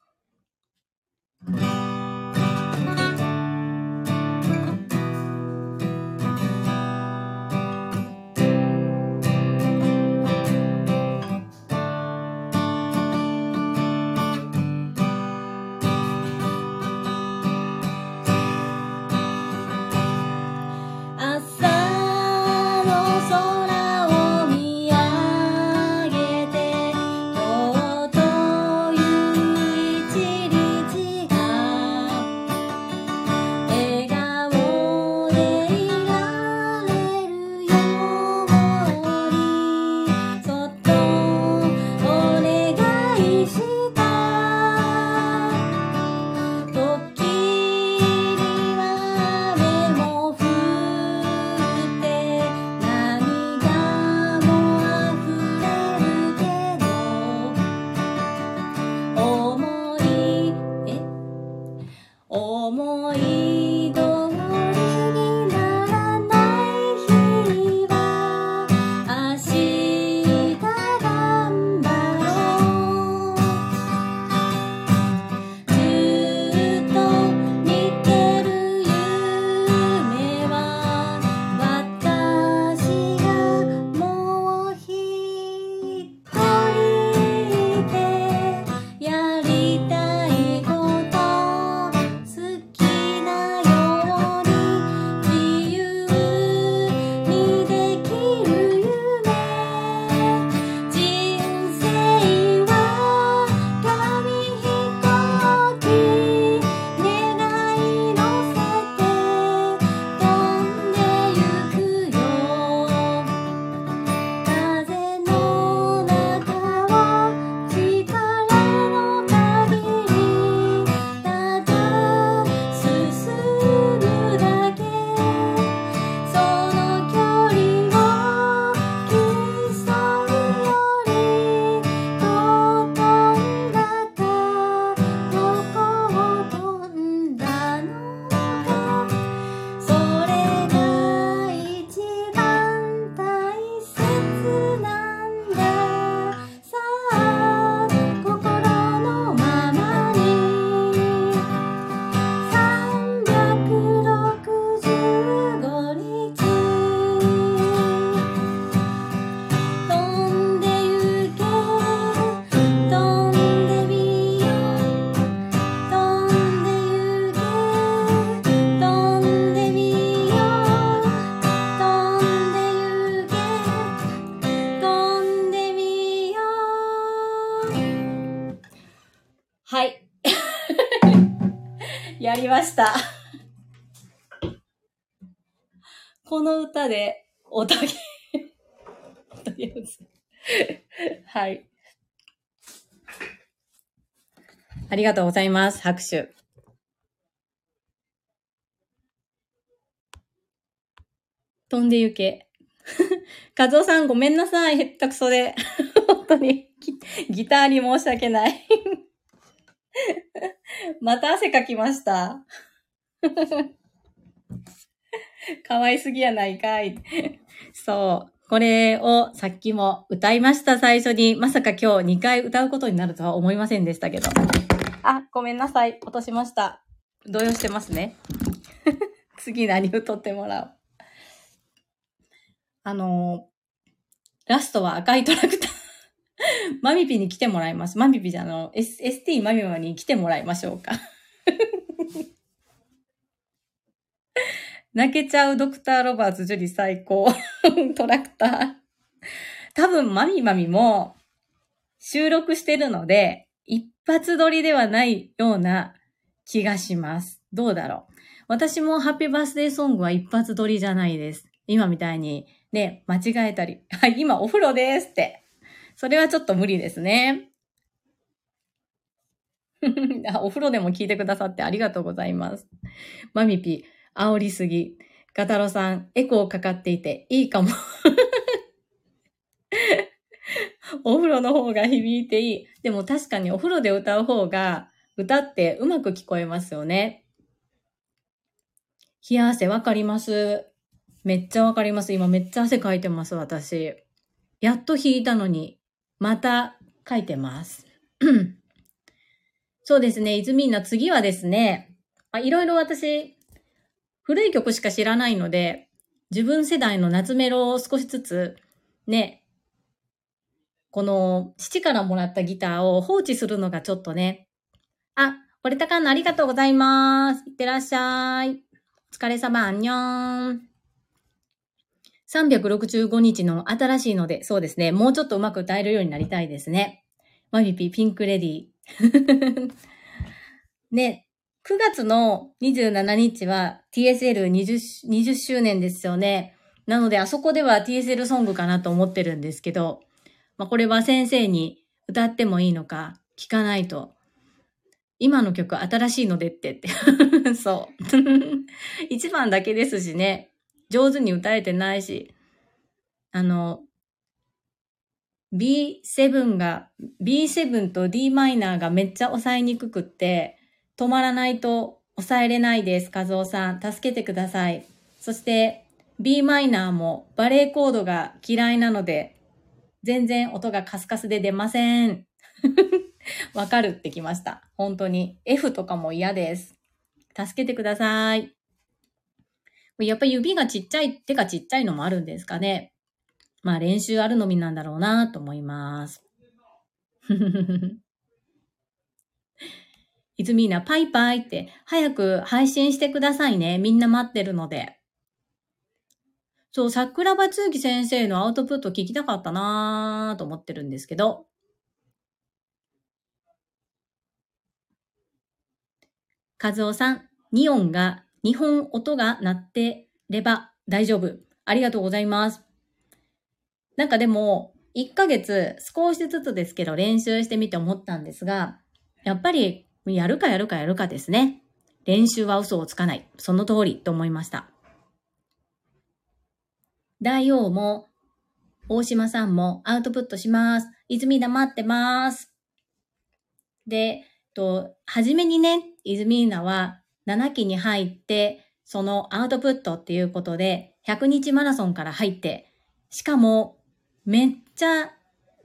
ありがとうございます。拍手。飛んでゆけ。和夫さんごめんなさい。へったくそで。本当にギ。ターに申し訳ない。また汗かきました。可愛すぎやないかい。そう。これをさっきも歌いました、最初に。まさか今日2回歌うことになるとは思いませんでしたけど。あ、ごめんなさい。落としました。動揺してますね。次何歌ってもらおう。あのー、ラストは赤いトラクター。マミピに来てもらいます。マミピじゃあの、S、ST マミマに来てもらいましょうか。泣けちゃうドクターロバーツ樹里最高。トラクター。多分マミマミも収録してるので、発撮りではないような気がします。どうだろう。私もハッピーバースデーソングは一発撮りじゃないです。今みたいにね、間違えたり。はい、今お風呂ですって。それはちょっと無理ですね。お風呂でも聞いてくださってありがとうございます。マミピ、煽りすぎ。ガタロさん、エコーかかっていていいかも。お風呂の方が響いていい。でも確かにお風呂で歌う方が、歌ってうまく聞こえますよね。冷や汗わかります。めっちゃわかります。今めっちゃ汗かいてます、私。やっと引いたのに、また書いてます。そうですね、イズミーナ、次はですね、あいろいろ私、古い曲しか知らないので、自分世代の夏メロを少しずつ、ね、この父からもらったギターを放置するのがちょっとね、あ、オレタカンのありがとうございます。いってらっしゃい。お疲れ様、あんにょーん。365日の新しいので、そうですね。もうちょっとうまく歌えるようになりたいですね。マミピ、ピンクレディ。ね、9月の27日は TSL20 20周年ですよね。なので、あそこでは TSL ソングかなと思ってるんですけど、まあ、これは先生に歌ってもいいのか聞かないと。今の曲新しいのでってって。そう。一番だけですしね。上手に歌えてないし、あの、B7 が、B7 と d マイナーがめっちゃ抑えにくくって、止まらないと抑えれないです。和夫さん。助けてください。そして、b マイナーもバレーコードが嫌いなので、全然音がカスカスで出ません。わかるってきました。本当に。F とかも嫌です。助けてください。やっぱり指がちっちゃい、手がちっちゃいのもあるんですかね。まあ練習あるのみなんだろうなと思います。いずみーな、パイパイって、早く配信してくださいね。みんな待ってるので。そう、桜庭つき先生のアウトプット聞きたかったなぁと思ってるんですけど。和夫さん、ニオンが2本音が鳴ってれば大丈夫。ありがとうございます。なんかでも、1ヶ月少しずつですけど練習してみて思ったんですが、やっぱりやるかやるかやるかですね。練習は嘘をつかない。その通りと思いました。大王も、大島さんもアウトプットします。泉田待ってます。で、と、はじめにね、泉田は7期に入って、そのアウトプットっていうことで、100日マラソンから入って、しかも、めっちゃ、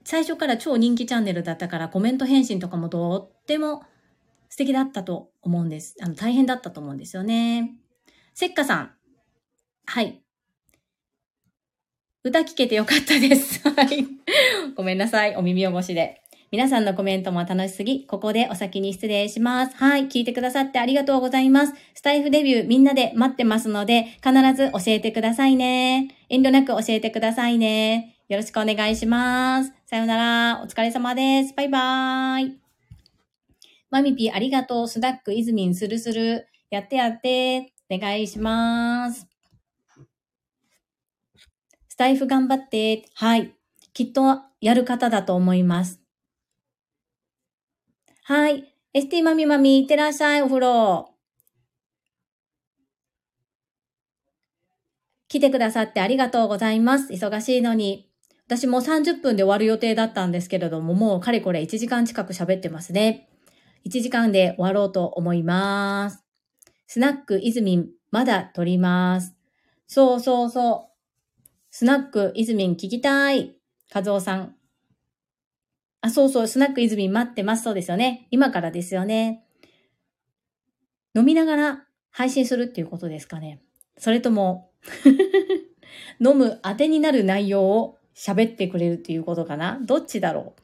最初から超人気チャンネルだったからコメント返信とかもとっても素敵だったと思うんです。あの、大変だったと思うんですよね。せっかさん。はい。歌聞けてよかったです。はい。ごめんなさい。お耳汚しで。皆さんのコメントも楽しすぎ、ここでお先に失礼します。はい。聞いてくださってありがとうございます。スタイフデビューみんなで待ってますので、必ず教えてくださいね。遠慮なく教えてくださいね。よろしくお願いします。さよなら。お疲れ様です。バイバーイ。マミピありがとう。スダック、イズミン、スルスル。やってやって。お願いします。タイフ頑張って。はい。きっとやる方だと思います。はい。ST マミマミ、いってらっしゃい、お風呂。来てくださってありがとうございます。忙しいのに。私も30分で終わる予定だったんですけれども、もうかれこれ1時間近く喋ってますね。1時間で終わろうと思います。スナックイズミン、まだ撮ります。そうそうそう。スナックイズミン聞きたい。和夫さん。あ、そうそう、スナックイズミン待ってます。そうですよね。今からですよね。飲みながら配信するっていうことですかね。それとも、飲む当てになる内容を喋ってくれるっていうことかなどっちだろ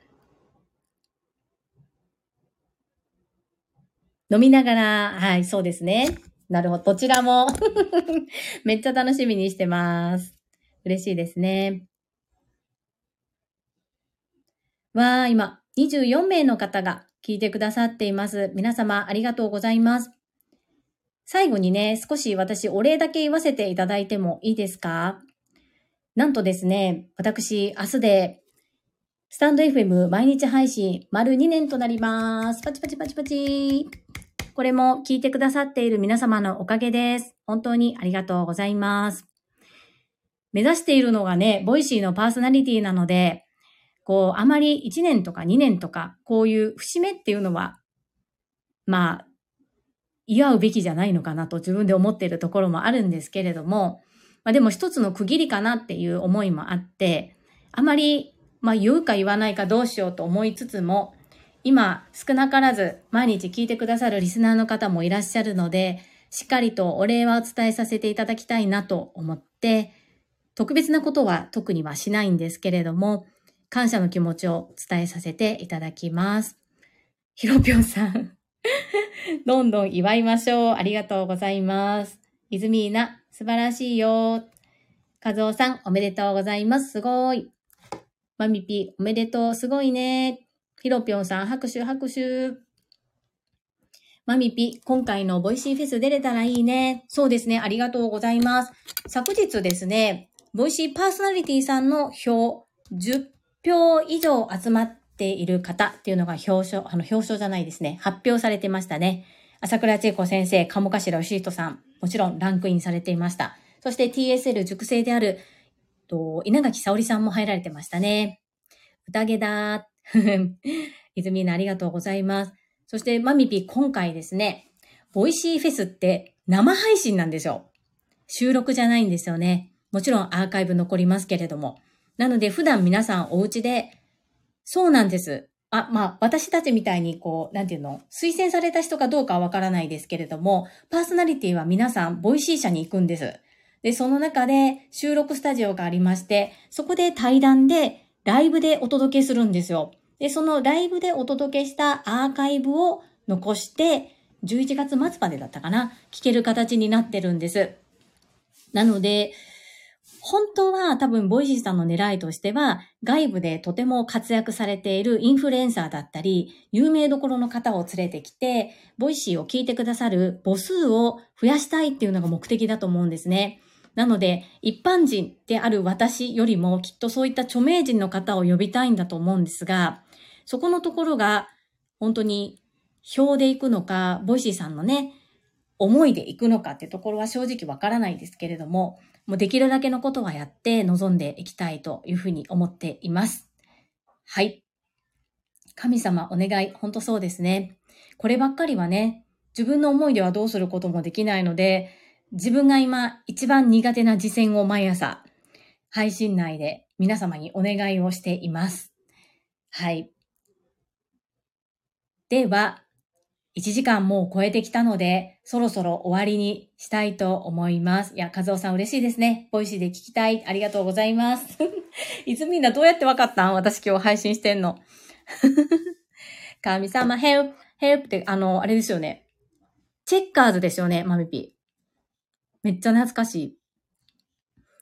う飲みながら、はい、そうですね。なるほど。どちらも。めっちゃ楽しみにしてます。嬉しいですね。わー、今、24名の方が聞いてくださっています。皆様、ありがとうございます。最後にね、少し私、お礼だけ言わせていただいてもいいですか？なんとですね、私、明日で、スタンド FM 毎日配信丸2年となります。パチパチパチパチ。これも聞いてくださっている皆様のおかげです。本当にありがとうございます。目指しているのがね、ボイシーのパーソナリティなので、こう、あまり1年とか2年とか、こういう節目っていうのは、まあ、祝うべきじゃないのかなと自分で思っているところもあるんですけれども、まあでも一つの区切りかなっていう思いもあって、あまり、まあ言うか言わないかどうしようと思いつつも、今少なからず毎日聞いてくださるリスナーの方もいらっしゃるので、しっかりとお礼はお伝えさせていただきたいなと思って、特別なことは特にはしないんですけれども、感謝の気持ちを伝えさせていただきます。ひろぴょんさん。どんどん祝いましょう。ありがとうございます。いずみーな、素晴らしいよ。かずおさん、おめでとうございます。すごい。まみぴ、おめでとう。すごいね。ひろぴょんさん、拍手、拍手。まみぴ、今回のボイシーフェス出れたらいいね。そうですね。ありがとうございます。昨日ですね、ボイシーパーソナリティさんの票、10票以上集まっている方っていうのが表彰、あの表彰じゃないですね。発表されてましたね。朝倉千恵子先生、鴨頭義人さん、もちろんランクインされていました。そして TSL 塾生である、と稲垣沙織さんも入られてましたね。宴だー。泉なありがとうございます。そしてマミピ今回ですね、ボイシーフェスって生配信なんですよ。収録じゃないんですよね。もちろんアーカイブ残りますけれども。なので普段皆さんお家で、そうなんです。あ、まあ、私たちみたいにこう、なんていうの、推薦された人かどうかはわからないですけれども、パーソナリティは皆さん、ボイシー社に行くんです。で、その中で収録スタジオがありまして、そこで対談で、ライブでお届けするんですよ。で、そのライブでお届けしたアーカイブを残して、11月末までだったかな？聞ける形になってるんです。なので、本当は多分ボイシーさんの狙いとしては、外部でとても活躍されているインフルエンサーだったり、有名どころの方を連れてきて、ボイシーを聞いてくださる母数を増やしたいっていうのが目的だと思うんですね。なので、一般人である私よりもきっとそういった著名人の方を呼びたいんだと思うんですが、そこのところが本当に票で行くのか、ボイシーさんのね、思いで行くのかってところは正直わからないですけれども、もうできるだけのことはやって臨んでいきたいというふうに思っています。はい。神様お願い。本当そうですね。こればっかりはね、自分の思いではどうすることもできないので、自分が今一番苦手な実践を毎朝配信内で皆様にお願いをしています。はい。では、1時間もう超えてきたので、そろそろ終わりにしたいと思います。いや、和夫さん嬉しいですね。ボイシーで聞きたい。ありがとうございます。いつみんなどうやってわかったん？私今日配信してんの。神様、ヘルプ、ヘルプって、あの、あれですよね。チェッカーズですよね、マミピ。めっちゃ懐かしい。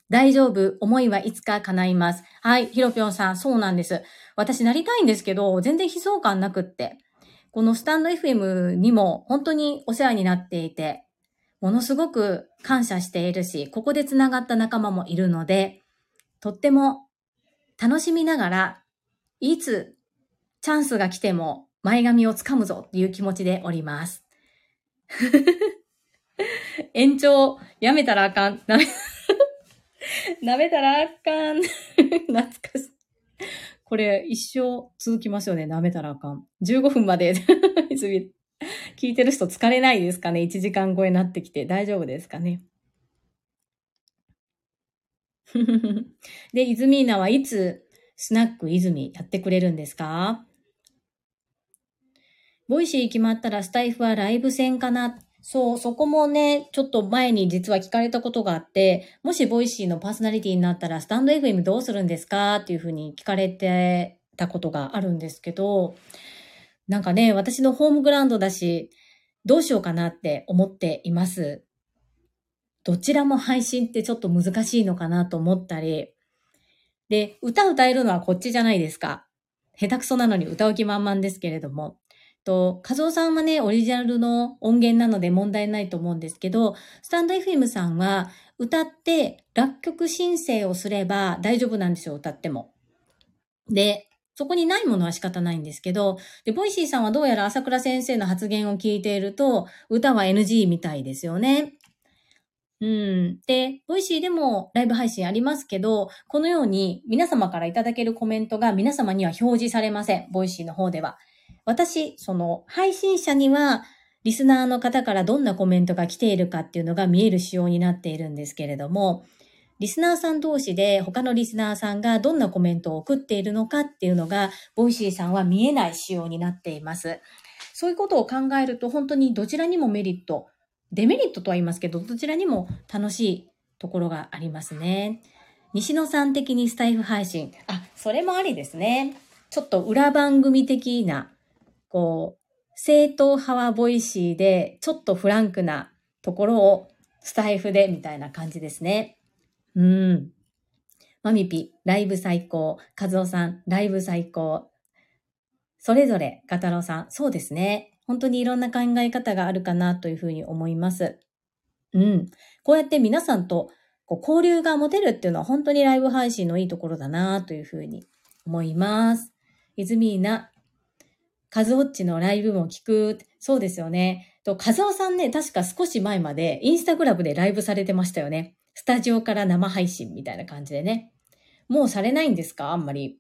大丈夫。思いはいつか叶います。はい。ひろぴょんさん、そうなんです。私なりたいんですけど、全然悲壮感なくって。このスタンド FM にも本当にお世話になっていて、ものすごく感謝しているし、ここで繋がった仲間もいるので、とっても楽しみながら、いつチャンスが来ても前髪をつかむぞっていう気持ちでおります。延長やめたらあかん。なめ、めたらあかん。懐かしい。これ一生続きますよね。なめたらあかん。15分まで 聞いてる人疲れないですかね ?1 時間超えになってきて大丈夫ですかね で、イズミーナはいつスナックイズミやってくれるんですか？ボイシー決まったらスタイフはライブ専かなそう、そこもね、ちょっと前に実は聞かれたことがあって、もしボイシーのパーソナリティになったらスタンド FM どうするんですかっていうふうに聞かれてたことがあるんですけど、なんかね、私のホームグラウンドだし、どうしようかなって思っています。どちらも配信ってちょっと難しいのかなと思ったり、で、歌歌えるのはこっちじゃないですか。下手くそなのに歌う気満々ですけれども。と、和夫さんはね、オリジナルの音源なので問題ないと思うんですけど、スタンド FM さんは歌って楽曲申請をすれば大丈夫なんですよ、歌っても。で、そこにないものは仕方ないんですけど、で、ボイシーさんはどうやら朝倉先生の発言を聞いていると、歌は NG みたいですよね。うん。で、ボイシーでもライブ配信ありますけど、このように皆様からいただけるコメントが皆様には表示されません。ボイシーの方では。私、その配信者にはリスナーの方からどんなコメントが来ているかっていうのが見える仕様になっているんですけれども、リスナーさん同士で他のリスナーさんがどんなコメントを送っているのかっていうのが、ボイシーさんは見えない仕様になっています。そういうことを考えると本当にどちらにもメリット、デメリットとは言いますけど、どちらにも楽しいところがありますね。西野さん的にスタイフ配信。あ、それもありですね。ちょっと裏番組的なこう、正統派はボイシーで、ちょっとフランクなところをスタイフでみたいな感じですね。うん。マミピ、ライブ最高。カズオさん、ライブ最高。それぞれ、ガタロウさん、そうですね。本当にいろんな考え方があるかなというふうに思います。うん。こうやって皆さんとこう交流が持てるっていうのは本当にライブ配信のいいところだなというふうに思います。イズミーナ、カズオッチのライブも聞く。そうですよね。と、カズオさんね、確か少し前までインスタグラムでライブされてましたよね。スタジオから生配信みたいな感じでね。もうされないんですか？あんまり。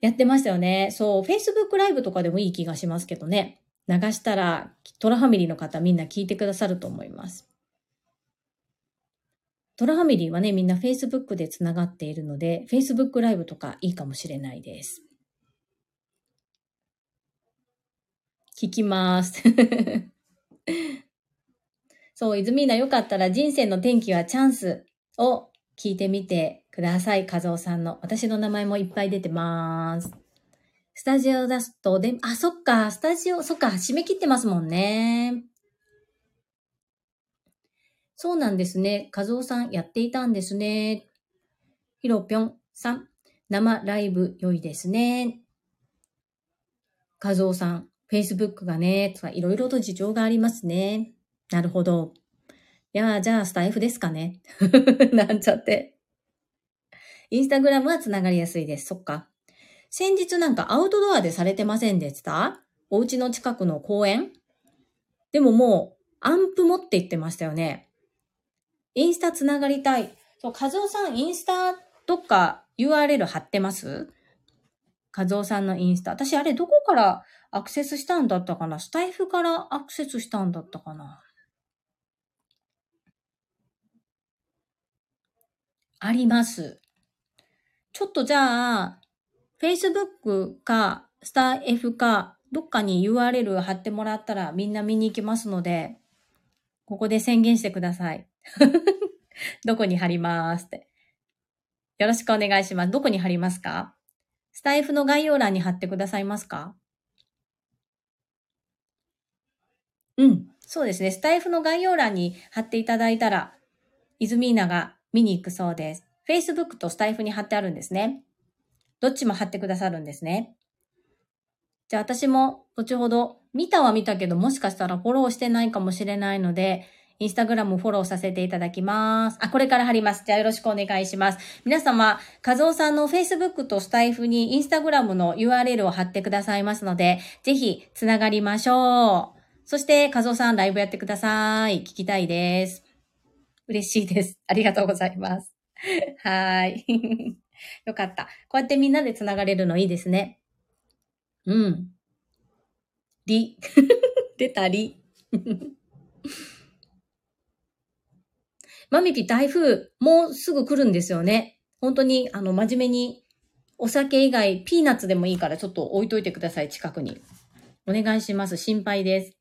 やってましたよね。そう、Facebook ライブとかでもいい気がしますけどね。流したら、トラファミリーの方みんな聞いてくださると思います。トラファミリーはね、みんな Facebook でつながっているので、Facebook ライブとかいいかもしれないです。聞きます。そう、泉田よかったら人生の転機はチャンスを聞いてみてください。和夫さんの。私の名前もいっぱい出てます。スタジオ出すと、で、あ、そっか、スタジオ、そっか、締め切ってますもんね。そうなんですね。和夫さんやっていたんですね。ひろぴょんさん、生ライブ良いですね。和夫さん、Facebook がね、とかいろいろと事情がありますね。なるほど。いやじゃあスタイフですかね。なんちゃって。インスタグラムはつながりやすいです。そっか。先日なんかアウトドアでされてませんでした？お家の近くの公園？でももう、アンプ持って行ってましたよね。インスタつながりたい。そう、和夫さん、インスタどっか URL 貼ってます？和夫さんのインスタ。私、あれ、どこからアクセスしたんだったかな？スタイフからアクセスしたんだったかな？あります。ちょっとじゃあ、Facebook か、スタイフか、どっかに URL 貼ってもらったらみんな見に行きますので、ここで宣言してください。どこに貼りますって。よろしくお願いします。どこに貼りますか？スタイフの概要欄に貼ってくださいますか？うん。そうですね。スタイフの概要欄に貼っていただいたら、イズミーナが見に行くそうです。Facebook とスタイフに貼ってあるんですね。どっちも貼ってくださるんですね。じゃあ私も後ほど見たは見たけどもしかしたらフォローしてないかもしれないので、インスタグラムフォローさせていただきます。あ、これから貼ります。じゃあよろしくお願いします。皆様、和夫さんの Facebook とスタイフにインスタグラムの URL を貼ってくださいますので、ぜひつながりましょう。そして、和夫さんライブやってください。聞きたいです。嬉しいです。ありがとうございます。はい。よかった。こうやってみんなでつながれるのいいですね。うん。り。出たり。マミピ台風、もうすぐ来るんですよね。本当に、あの、真面目に、お酒以外、ピーナッツでもいいからちょっと置いといてください、近くに。お願いします。心配です。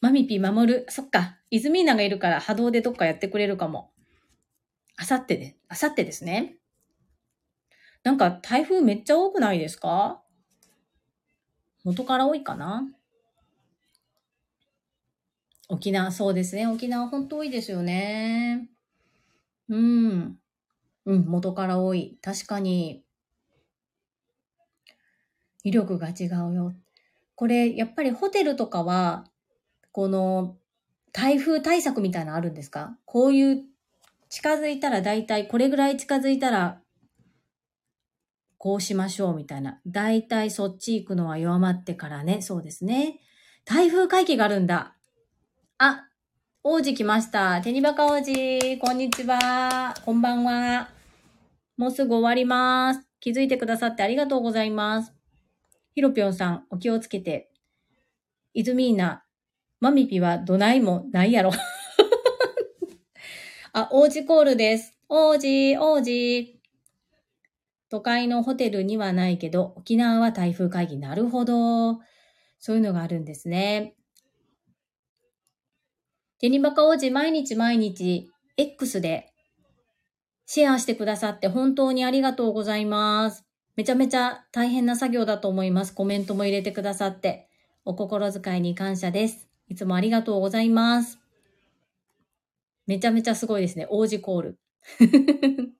マミピ守る。そっか。イズミーナがいるから波動でどっかやってくれるかも。あさってで、あさってですね。なんか台風めっちゃ多くないですか？元から多いかな？沖縄、そうですね。沖縄本当多いですよね。うん。うん、元から多い。確かに。威力が違うよ。これ、やっぱりホテルとかは、この、台風対策みたいなのあるんですか？こういう、近づいたら大体、これぐらい近づいたら、こうしましょうみたいな。大体そっち行くのは弱まってからね。そうですね。台風回帰があるんだ。あ、王子来ました。テニバカ王子、こんにちは。こんばんは。もうすぐ終わります。気づいてくださってありがとうございます。ひろぴょんさん、お気をつけて。イズミーナ、マミピはどないもないやろ。あ、王子コールです。王子、王子。都会のホテルにはないけど、沖縄は台風会議。なるほど。そういうのがあるんですね。テニバカ王子毎日毎日 X でシェアしてくださって本当にありがとうございます。めちゃめちゃ大変な作業だと思います。コメントも入れてくださって。お心遣いに感謝です。いつもありがとうございます。めちゃめちゃすごいですね。王子コール。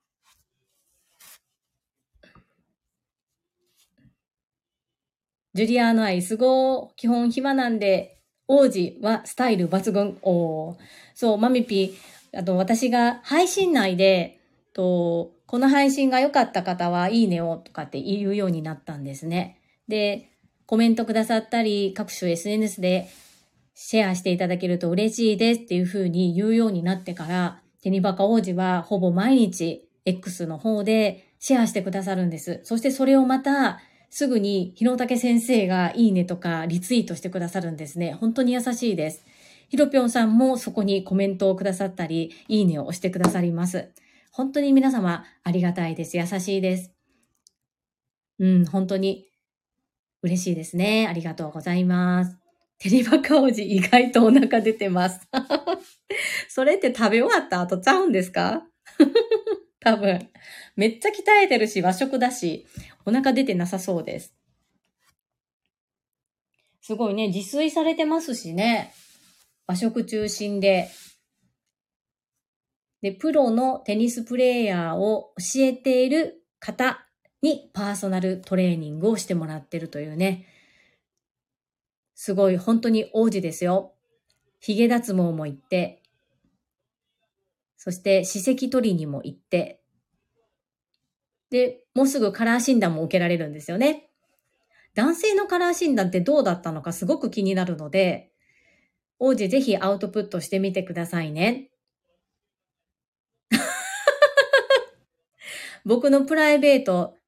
ジュリアーノ愛、すご基本暇なんで、王子はスタイル抜群。おそう、マミピ、あと私が配信内で、と、この配信が良かった方はいいねをとかって言うようになったんですね。で、コメントくださったり、各種 SNS でシェアしていただけると嬉しいですっていう風に言うようになってから、テニバカ王子はほぼ毎日 X の方でシェアしてくださるんです。そしてそれをまたすぐに日野武先生がいいねとかリツイートしてくださるんですね。本当に優しいです。ひろぴょんさんもそこにコメントをくださったり、いいねを押してくださります。本当に皆様ありがたいです。優しいです。うん、本当に嬉しいですね。ありがとうございます。テリバカ王子意外とお腹出てます。それって食べ終わった後ちゃうんですか？多分。めっちゃ鍛えてるし、和食だし、お腹出てなさそうです。すごいね、自炊されてますしね。和食中心で。で、プロのテニスプレイヤーを教えている方にパーソナルトレーニングをしてもらってるというね。すごい、本当に王子ですよ。髭脱毛も行って、そして歯石取りにも行って、で、もうすぐカラー診断も受けられるんですよね。男性のカラー診断ってどうだったのかすごく気になるので、王子ぜひアウトプットしてみてくださいね。僕のプライベート、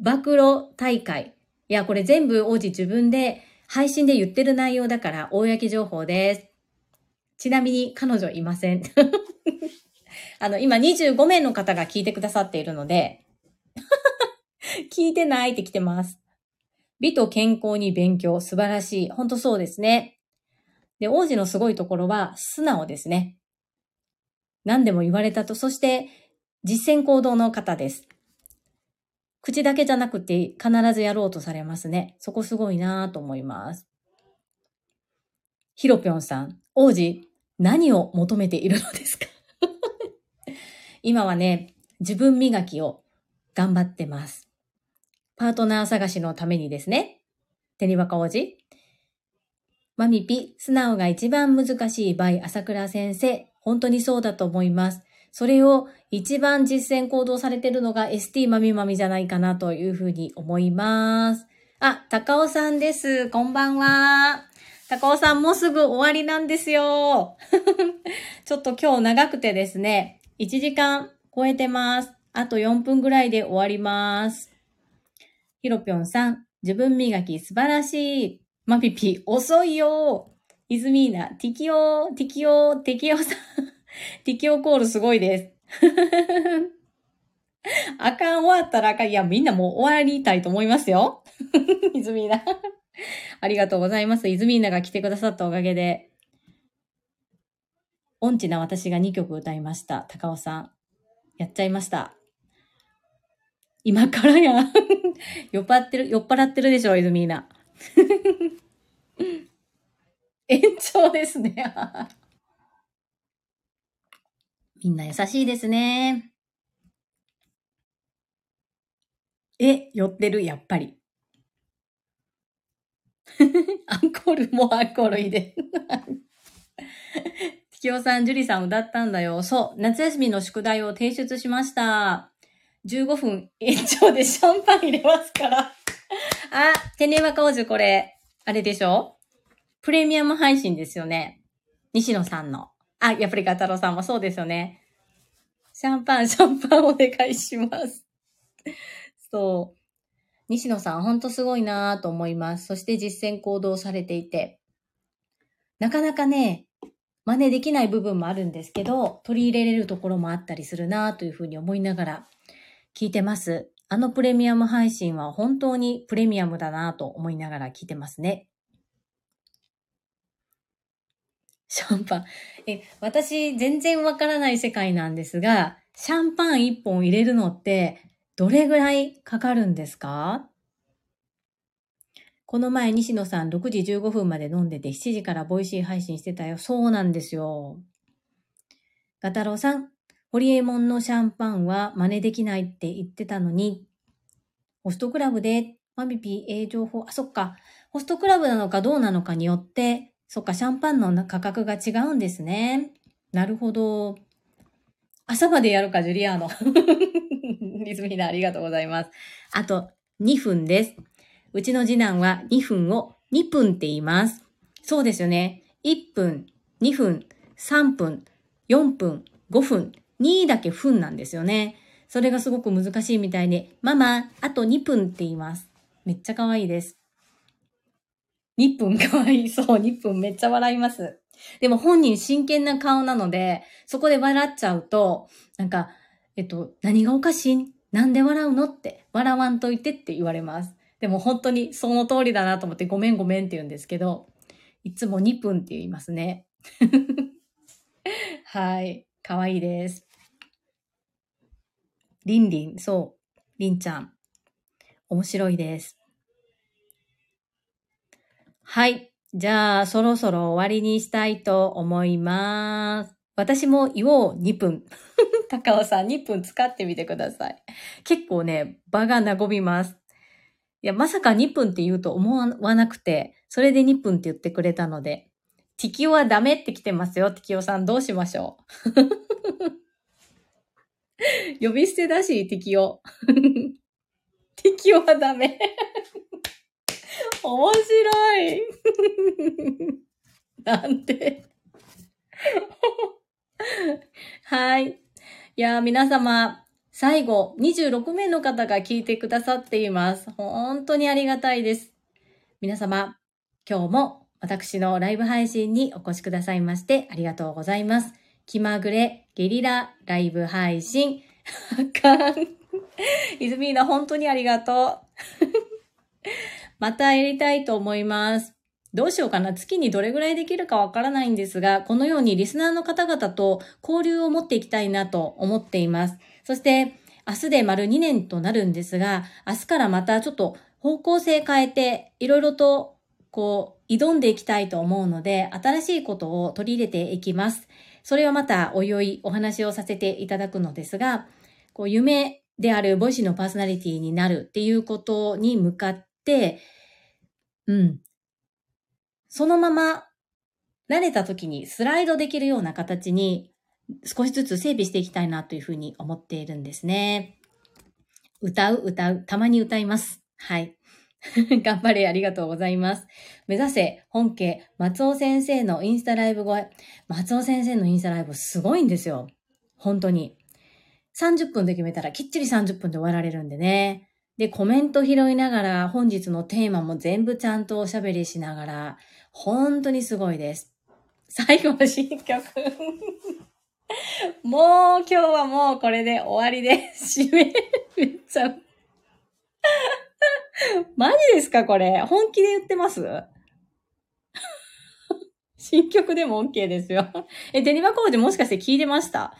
暴露大会。いや、これ全部王子自分で配信で言ってる内容だから公情報です。ちなみに彼女いません。あの、今25名の方が聞いてくださっているので、聞いてないって来てます。美と健康に勉強、素晴らしい。ほんとそうですね。で、王子のすごいところは素直ですね。何でも言われたと、そして実践行動の方です。口だけじゃなくて必ずやろうとされますね。そこすごいなぁと思います。ヒロピョンさん、王子、何を求めているのですか？今はね、自分磨きを頑張ってます。パートナー探しのためにですね。テニバカ王子。マミピ、素直が一番難しい場合、朝倉先生。本当にそうだと思います。それを一番実践行動されてるのが ST マミマミじゃないかなというふうに思います。あ、高尾さんです。こんばんは。高尾さんもうすぐ終わりなんですよ。ちょっと今日長くてですね、1時間超えてます。あと4分ぐらいで終わります。ひろぴょんさん、自分磨き素晴らしい。まぴぴ、遅いよ。イズミーナ、ティキオ、ティキオ、ティキオさん、ティキオコールすごいです。あかん終わったらあかん。いや、みんなもう終わりたいと思いますよ。イズミーナ。ありがとうございます。イズミーナが来てくださったおかげで、音痴な私が2曲歌いました。高尾さん。やっちゃいました。今からや。酔っ払ってる、酔っ払ってるでしょ、イズミーナ。延長ですね。みんな優しいですね。え、寄ってる、やっぱり。アンコールもアンコールいいで。きおさん、ジュリさん歌ったんだよ。そう、夏休みの宿題を提出しました。15分延長でシャンパン入れますから。あ、テネマカオジュこれ、あれでしょ？プレミアム配信ですよね。西野さんの。あ、やっぱりガタロさんもそうですよね。シャンパン、シャンパンお願いします。そう。西野さん、ほんとすごいなぁと思います。そして実践行動されていて。なかなかね、真似できない部分もあるんですけど、取り入れれるところもあったりするなぁというふうに思いながら聞いてます。あのプレミアム配信は本当にプレミアムだなと思いながら聞いてますね。シャンパン。え、私全然わからない世界なんですが、シャンパン一本入れるのってどれぐらいかかるんですか？この前西野さん6時15分まで飲んでて7時からボイシー配信してたよ。そうなんですよ。ガタロウさん、ホリエモンのシャンパンは真似できないって言ってたのに、ホストクラブでマミピー A 情報、あ、そっか。ホストクラブなのかどうなのかによって、そっか、シャンパンの価格が違うんですね。なるほど。朝までやるか、ジュリアーノ。リズミナありがとうございます。あと、2分です。うちの次男は2分を2分って言います。そうですよね。1分、2分、3分、4分、5分、2だけ分なんですよね。それがすごく難しいみたいで、ママ、あと2分って言います。めっちゃ可愛いです。2分可愛い。そう、2分めっちゃ笑います。でも本人真剣な顔なので、そこで笑っちゃうと、なんか、えっと、何がおかしい？なんで笑うのって、笑わんといてって言われます。でも本当にその通りだなと思ってごめんごめんって言うんですけど、いつも2分って言いますね。はい。かわいいです。りんりん、そう。りんちゃん。面白いです。はい。じゃあ、そろそろ終わりにしたいと思います。私も言おう2分。高尾さん2分使ってみてください。結構ね、場が和みます。いや、まさか2分って言うと思わなくて、それで2分って言ってくれたので、ティキオはダメって来てますよ。ティキオさんどうしましょう？呼び捨てだし、敵を。敵はダメ。面白い。なんて。はい。いや、皆様、最後、26名の方が聞いてくださっています。本当にありがたいです。皆様、今日も私のライブ配信にお越しくださいましてありがとうございます。気まぐれゲリラライブ配信。あかん。イズミーナ、本当にありがとう。またやりたいと思います。どうしようかな。月にどれぐらいできるかわからないんですが、このようにリスナーの方々と交流を持っていきたいなと思っています。そして、明日で丸2年となるんですが、明日からまたちょっと方向性変えて、いろいろとこう、挑んでいきたいと思うので、新しいことを取り入れていきます。それはまたおいおいお話をさせていただくのですが、こう夢であるボイシーのパーソナリティになるっていうことに向かって、うん。そのまま慣れた時にスライドできるような形に少しずつ整備していきたいなというふうに思っているんですね。歌う、歌う、たまに歌います。はい。頑張れ、ありがとうございます。目指せ、本家、松尾先生のインスタライブ超え。松尾先生のインスタライブすごいんですよ。本当に。30分で決めたらきっちり30分で終わられるんでね。で、コメント拾いながら、本日のテーマも全部ちゃんとおしゃべりしながら、本当にすごいです。最後の新曲 もう今日はもうこれで終わりです締め、めっちゃ マジですかこれ。本気で言ってます？新曲でも OK ですよ。え、デニバコーデもしかして聞いてました？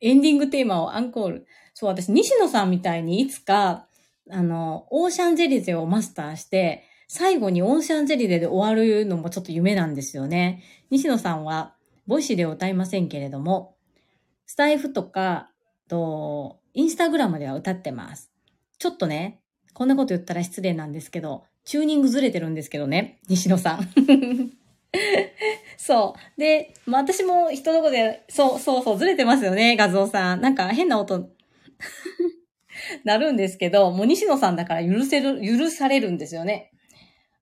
エンディングテーマをアンコール。そう、私、西野さんみたいにいつか、あの、オーシャンゼリゼをマスターして、最後にオーシャンゼリゼで終わるのもちょっと夢なんですよね。西野さんは、ボイシーで歌いませんけれども、スタイフとか、と、インスタグラムでは歌ってます。ちょっとね、こんなこと言ったら失礼なんですけど、チューニングずれてるんですけどね、西野さん。そう。で、まあ、私も人のことで、そう、そうそう、ずれてますよね、画像さん。なんか変な音、なるんですけど、もう西野さんだから許せる、許されるんですよね。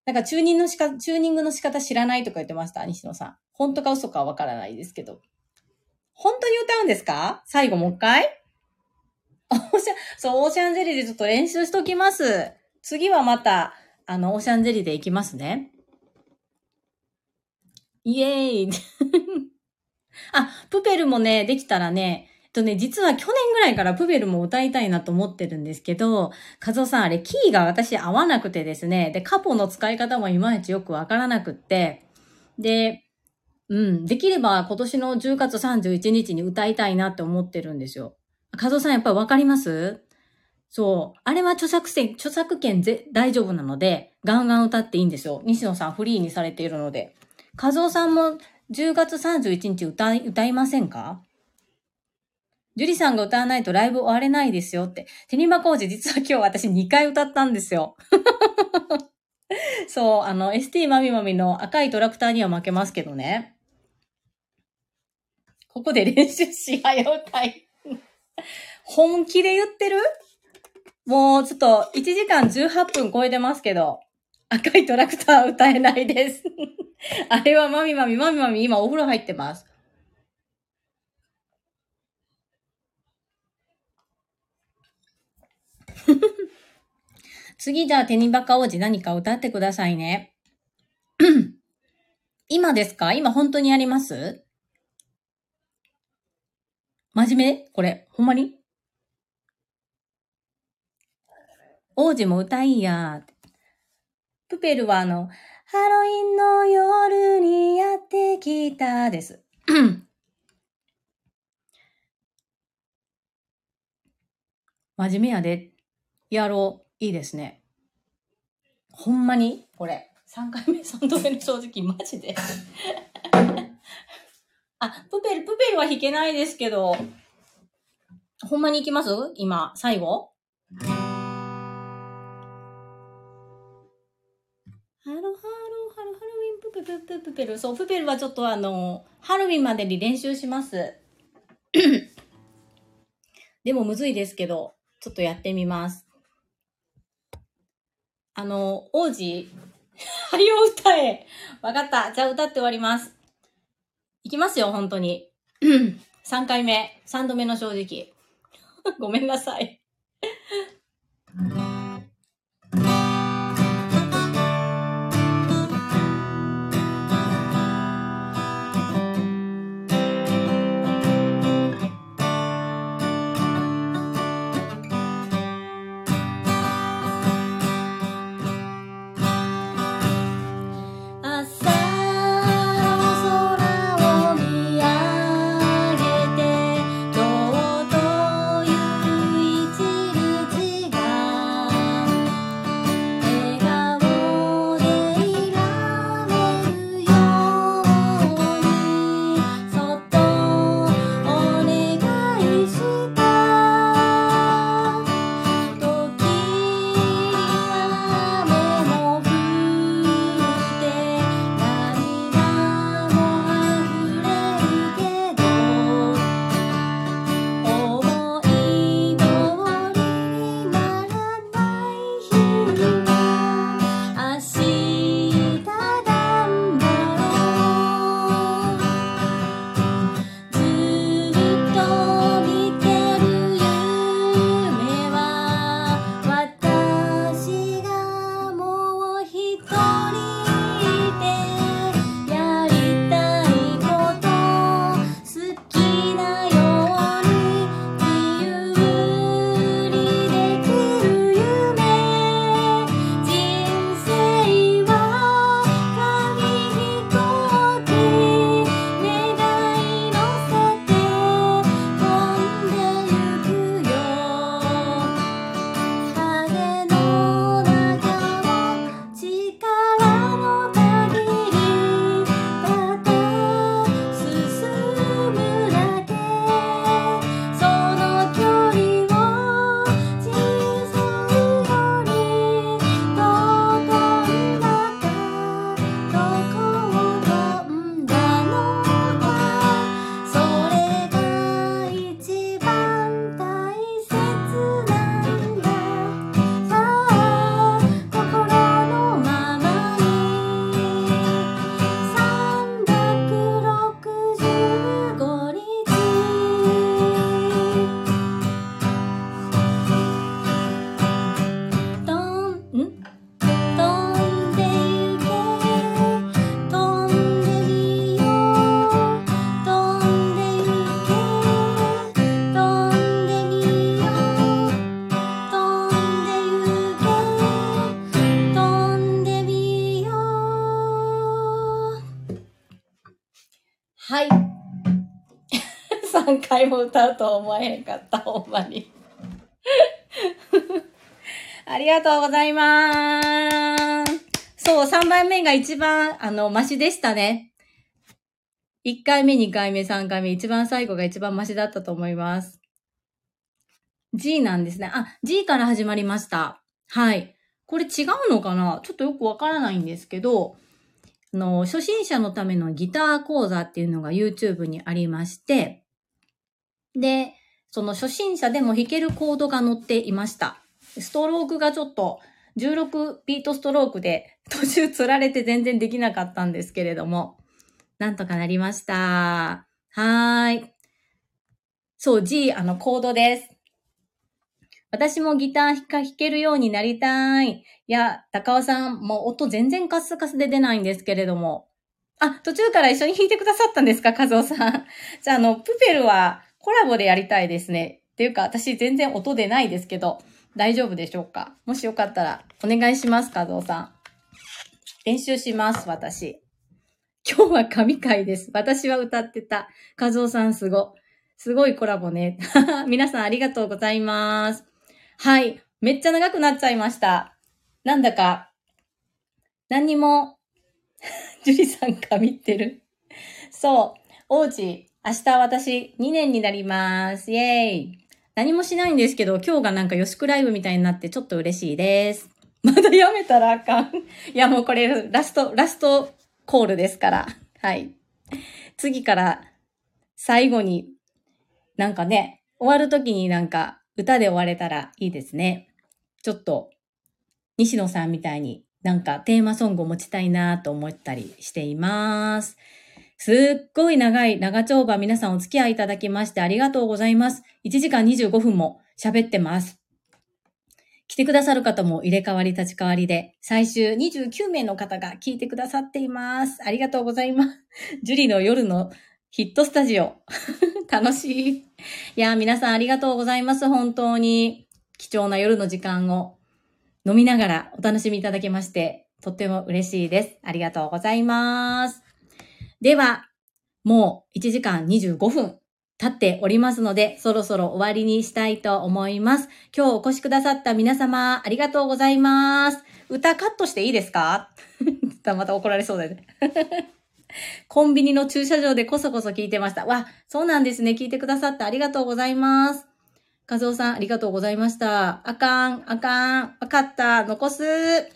なんかチューニングの仕方、チューニングの仕方知らないとか言ってました、西野さん。本当か嘘かわからないですけど。本当に歌うんですか？最後もう一回オーシャン、そう、オーシャンゼリーでちょっと練習しときます。次はまた、あの、オーシャンゼリーで行きますね。イエーイ あ、プペルもね、できたらね、えっとね、実は去年ぐらいからプペルも歌いたいなと思ってるんですけど、カズオさんあれキーが私合わなくてですね、で、カポの使い方もいまいちよくわからなくって、で、うん、できれば今年の10月31日に歌いたいなって思ってるんですよ。カズオさんやっぱりわかります？そう。あれは著作権、著作権ぜ大丈夫なので、ガンガン歌っていいんですよ。西野さんフリーにされているので。カズオさんも10月31日歌い、歌いませんか？ジュリさんが歌わないとライブ終われないですよって。テニマコージ実は今日私2回歌ったんですよ。そう、あの、ST マミマミの赤いトラクターには負けますけどね。ここで練習しはようたい。本気で言ってる？もうちょっと1時間18分超えてますけど、赤いトラクター歌えないです。あれはマミマミ、マミマミ今お風呂入ってます。次じゃあテニバカ王子何か歌ってくださいね。今ですか？今本当にやります？真面目？これ、ほんまに？王子も歌いやプペルはあの、ハロウィンの夜にやってきたです。真面目やで。やろう。いいですね。ほんまに？これ。3回目、3度目の正直、マジで。あ、プペル、プペルは弾けないですけど、ほんまに行きます？今、最後？ハロハロハロハロウィンプペプペプペル。そう、プペルはちょっとあの、ハロウィンまでに練習します。でもむずいですけど、ちょっとやってみます。あの、王子、はよ歌え。わかった。じゃあ歌って終わります。いきますよ、本当に。3回目。3度目の正直。ごめんなさい。はい。も歌うと思えへんかった、ほんまに。ありがとうございます。そう、3番目が一番、あの、マシでしたね。1回目、2回目、3回目、一番最後が一番マシだったと思います。G なんですね。あ、G から始まりました。はい。これ違うのかな？ちょっとよくわからないんですけど、あの、初心者のためのギター講座っていうのが YouTube にありまして、で、その初心者でも弾けるコードが載っていました。ストロークがちょっと16ビートストロークで 途中釣られて全然できなかったんですけれども、なんとかなりました。はーい。そう、G、あの、コードです。私もギター弾けるようになりたい。いや、高尾さん、もう音全然カスカスで出ないんですけれども。あ、途中から一緒に弾いてくださったんですか、和夫さん。じゃあ、あの、プペルはコラボでやりたいですね。っていうか、私全然音出ないですけど、大丈夫でしょうか？もしよかったら、お願いします、和夫さん。練習します、私。今日は神回です。私は歌ってた。和夫さんすご。すごいコラボね。皆さんありがとうございます。はい。めっちゃ長くなっちゃいました。なんだか、何にも、ジュリさん神ってる。そう。王子、明日私2年になります。イェーイ。何もしないんですけど、今日がなんかヨシクライブみたいになってちょっと嬉しいです。まだやめたらあかん。いやもうこれラスト、ラストコールですから。はい。次から最後になんかね、終わる時になんか歌で終われたらいいですね。ちょっと、西野さんみたいになんかテーマソングを持ちたいなと思ったりしています。すっごい長い長丁場皆さんお付き合いいただきましてありがとうございます。1時間25分も喋ってます。来てくださる方も入れ替わり立ち替わりで、最終29名の方が聞いてくださっています。ありがとうございます。ジュリの夜のヒットスタジオ。楽しい。いや、皆さんありがとうございます。本当に。貴重な夜の時間を飲みながらお楽しみいただけまして、とっても嬉しいです。ありがとうございます。では、もう1時間25分経っておりますので、そろそろ終わりにしたいと思います。今日お越しくださった皆様、ありがとうございます。歌カットしていいですか？また怒られそうだね。コンビニの駐車場でこそこそ聞いてました。わ、そうなんですね。聞いてくださってありがとうございます。和夫さん、ありがとうございました。あかん、あかん、わかった、残す。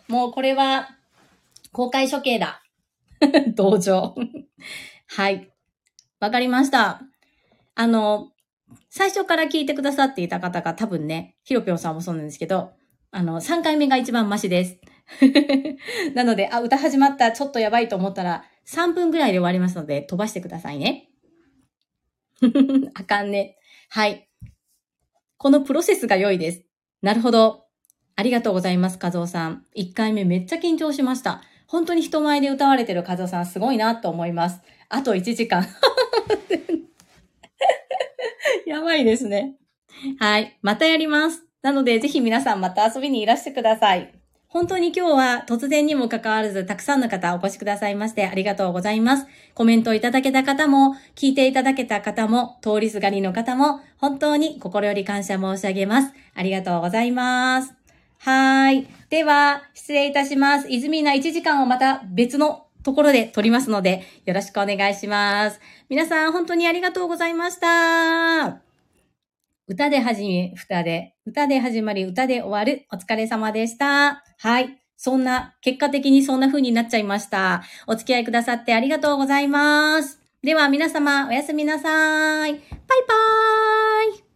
もうこれは、公開処刑だ。同情。はい。わかりました。あの、最初から聞いてくださっていた方が多分ね、ひろぴょんさんもそうなんですけど、あの、3回目が一番マシです。なので、あ、歌始まった、ちょっとやばいと思ったら、3分ぐらいで終わりますので、飛ばしてくださいね。あかんね。はい。このプロセスが良いです。なるほど。ありがとうございます、和夫さん。1回目めっちゃ緊張しました。本当に人前で歌われてる和夫さんすごいなと思います。あと1時間。やばいですね。はい。またやります。なので、ぜひ皆さんまた遊びにいらしてください。本当に今日は突然にもかかわらずたくさんの方お越しくださいましてありがとうございます。コメントをいただけた方も、聞いていただけた方も、通りすがりの方も、本当に心より感謝申し上げます。ありがとうございます。はーい。では、失礼いたします。泉な1時間をまた別のところで撮りますので、よろしくお願いします。皆さん、本当にありがとうございました。歌で始め、歌で、歌で始まり、歌で終わる。お疲れ様でした。はい。そんな、結果的にそんな風になっちゃいました。お付き合いくださってありがとうございます。では皆様、おやすみなさい。バイバーイ